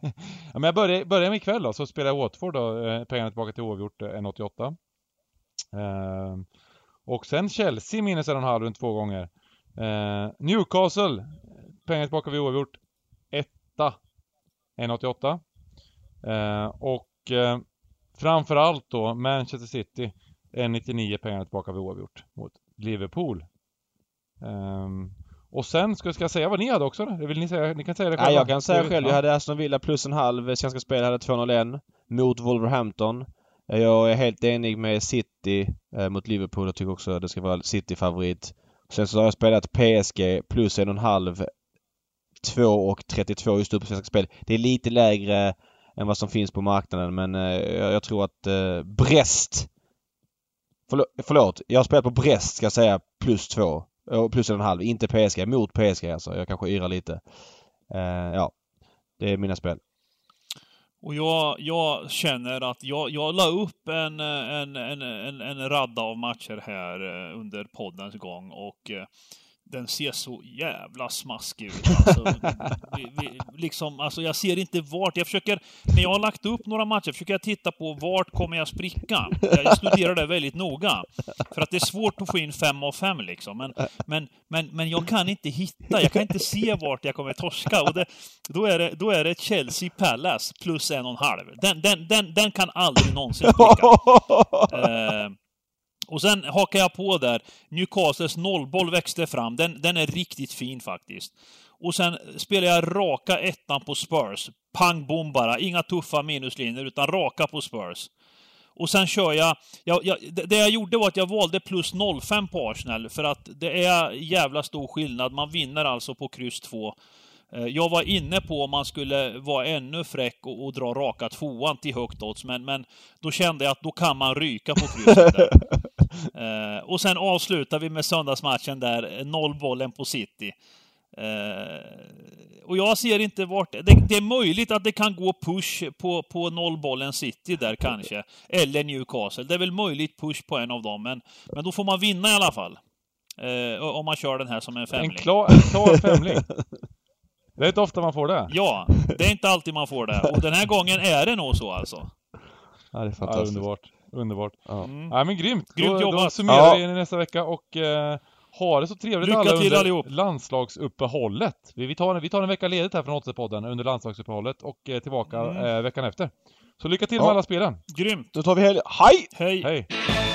ja, men jag börjar, börjar med ikväll då, så spelar jag Watford då, eh, pengarna tillbaka till oavgjort 1,88. Eh, eh, och sen Chelsea minus 1,5 runt två gånger. Eh, Newcastle, pengarna tillbaka vid oavgjort 1 1,88. Eh, och eh, framförallt då Manchester City 1,99 pengarna tillbaka vid oavgjort mot Liverpool. Um, och sen, ska, ska jag säga vad ni hade också då? Vill ni säga? Ni kan säga det själva. Ja, jag kan säga själv. Jag hade Aston Villa plus en halv. Svenska Spel hade 2-0 mot Wolverhampton. Jag är helt enig med City eh, mot Liverpool. Jag tycker också att det ska vara City-favorit. Sen så har jag spelat PSG plus en och en halv. 2 och 32 just nu på Svenska Spel. Det är lite lägre än vad som finns på marknaden men eh, jag tror att eh, Brest Förlåt, förlåt, jag har spelat på Brest ska jag säga plus 2. Plus en halv. Inte PSG. Mot PSG alltså. Jag kanske yrar lite. Eh, ja. Det är mina spel. Och jag, jag känner att jag, jag la upp en, en, en, en, en radda av matcher här eh, under poddens gång och eh, den ser så jävla smaskig ut. Alltså, vi, vi, liksom, alltså jag ser inte vart. Jag försöker, när jag har lagt upp några matcher, försöker jag titta på vart kommer jag spricka. Jag studerar det väldigt noga. För att det är svårt att få in fem av fem liksom. Men, men, men, men jag kan inte hitta, jag kan inte se vart jag kommer torska. Och det, då, är det, då är det Chelsea Palace plus en och en halv. Den, den, den, den kan aldrig någonsin spricka. Eh, och sen hakar jag på där. Newcastles nollboll växte fram. Den, den är riktigt fin faktiskt. Och sen spelar jag raka ettan på Spurs. Pang bom bara. Inga tuffa minuslinjer, utan raka på Spurs. Och sen kör jag, jag, jag, Det jag gjorde var att jag valde plus 05 på Arsenal, för att det är jävla stor skillnad. Man vinner alltså på kryss 2. Eh, jag var inne på om man skulle vara ännu fräck och, och dra raka tvåan till högt odds, men, men då kände jag att då kan man ryka på krysset där. eh, och sen avslutar vi med söndagsmatchen där, nollbollen på City. Eh, och jag ser inte vart... Det, det, är möjligt att det kan gå push på, på nollbollen City där kanske. Eller Newcastle. Det är väl möjligt push på en av dem, men, men då får man vinna i alla fall. Eh, om man kör den här som en femling. En klar, en klar femling. Det är inte ofta man får det. Ja, det är inte alltid man får det. Och den här gången är det nog så alltså. Ja, det är fantastiskt. Ja, underbart. Underbart. Ja. Mm. ja men grymt. Grymt då, jobbat. Då summerar vi ja. nästa vecka och eh, ha det så trevligt Lycka alla till under allihop. landslagsuppehållet. Vi, vi, tar, vi tar en vecka ledigt här från Oddset-podden under landslagsuppehållet och eh, tillbaka Mm. eh, veckan efter. Så lycka till Ja. med alla spelen. Grymt. Då tar vi helg. Hej! Hej. Hej!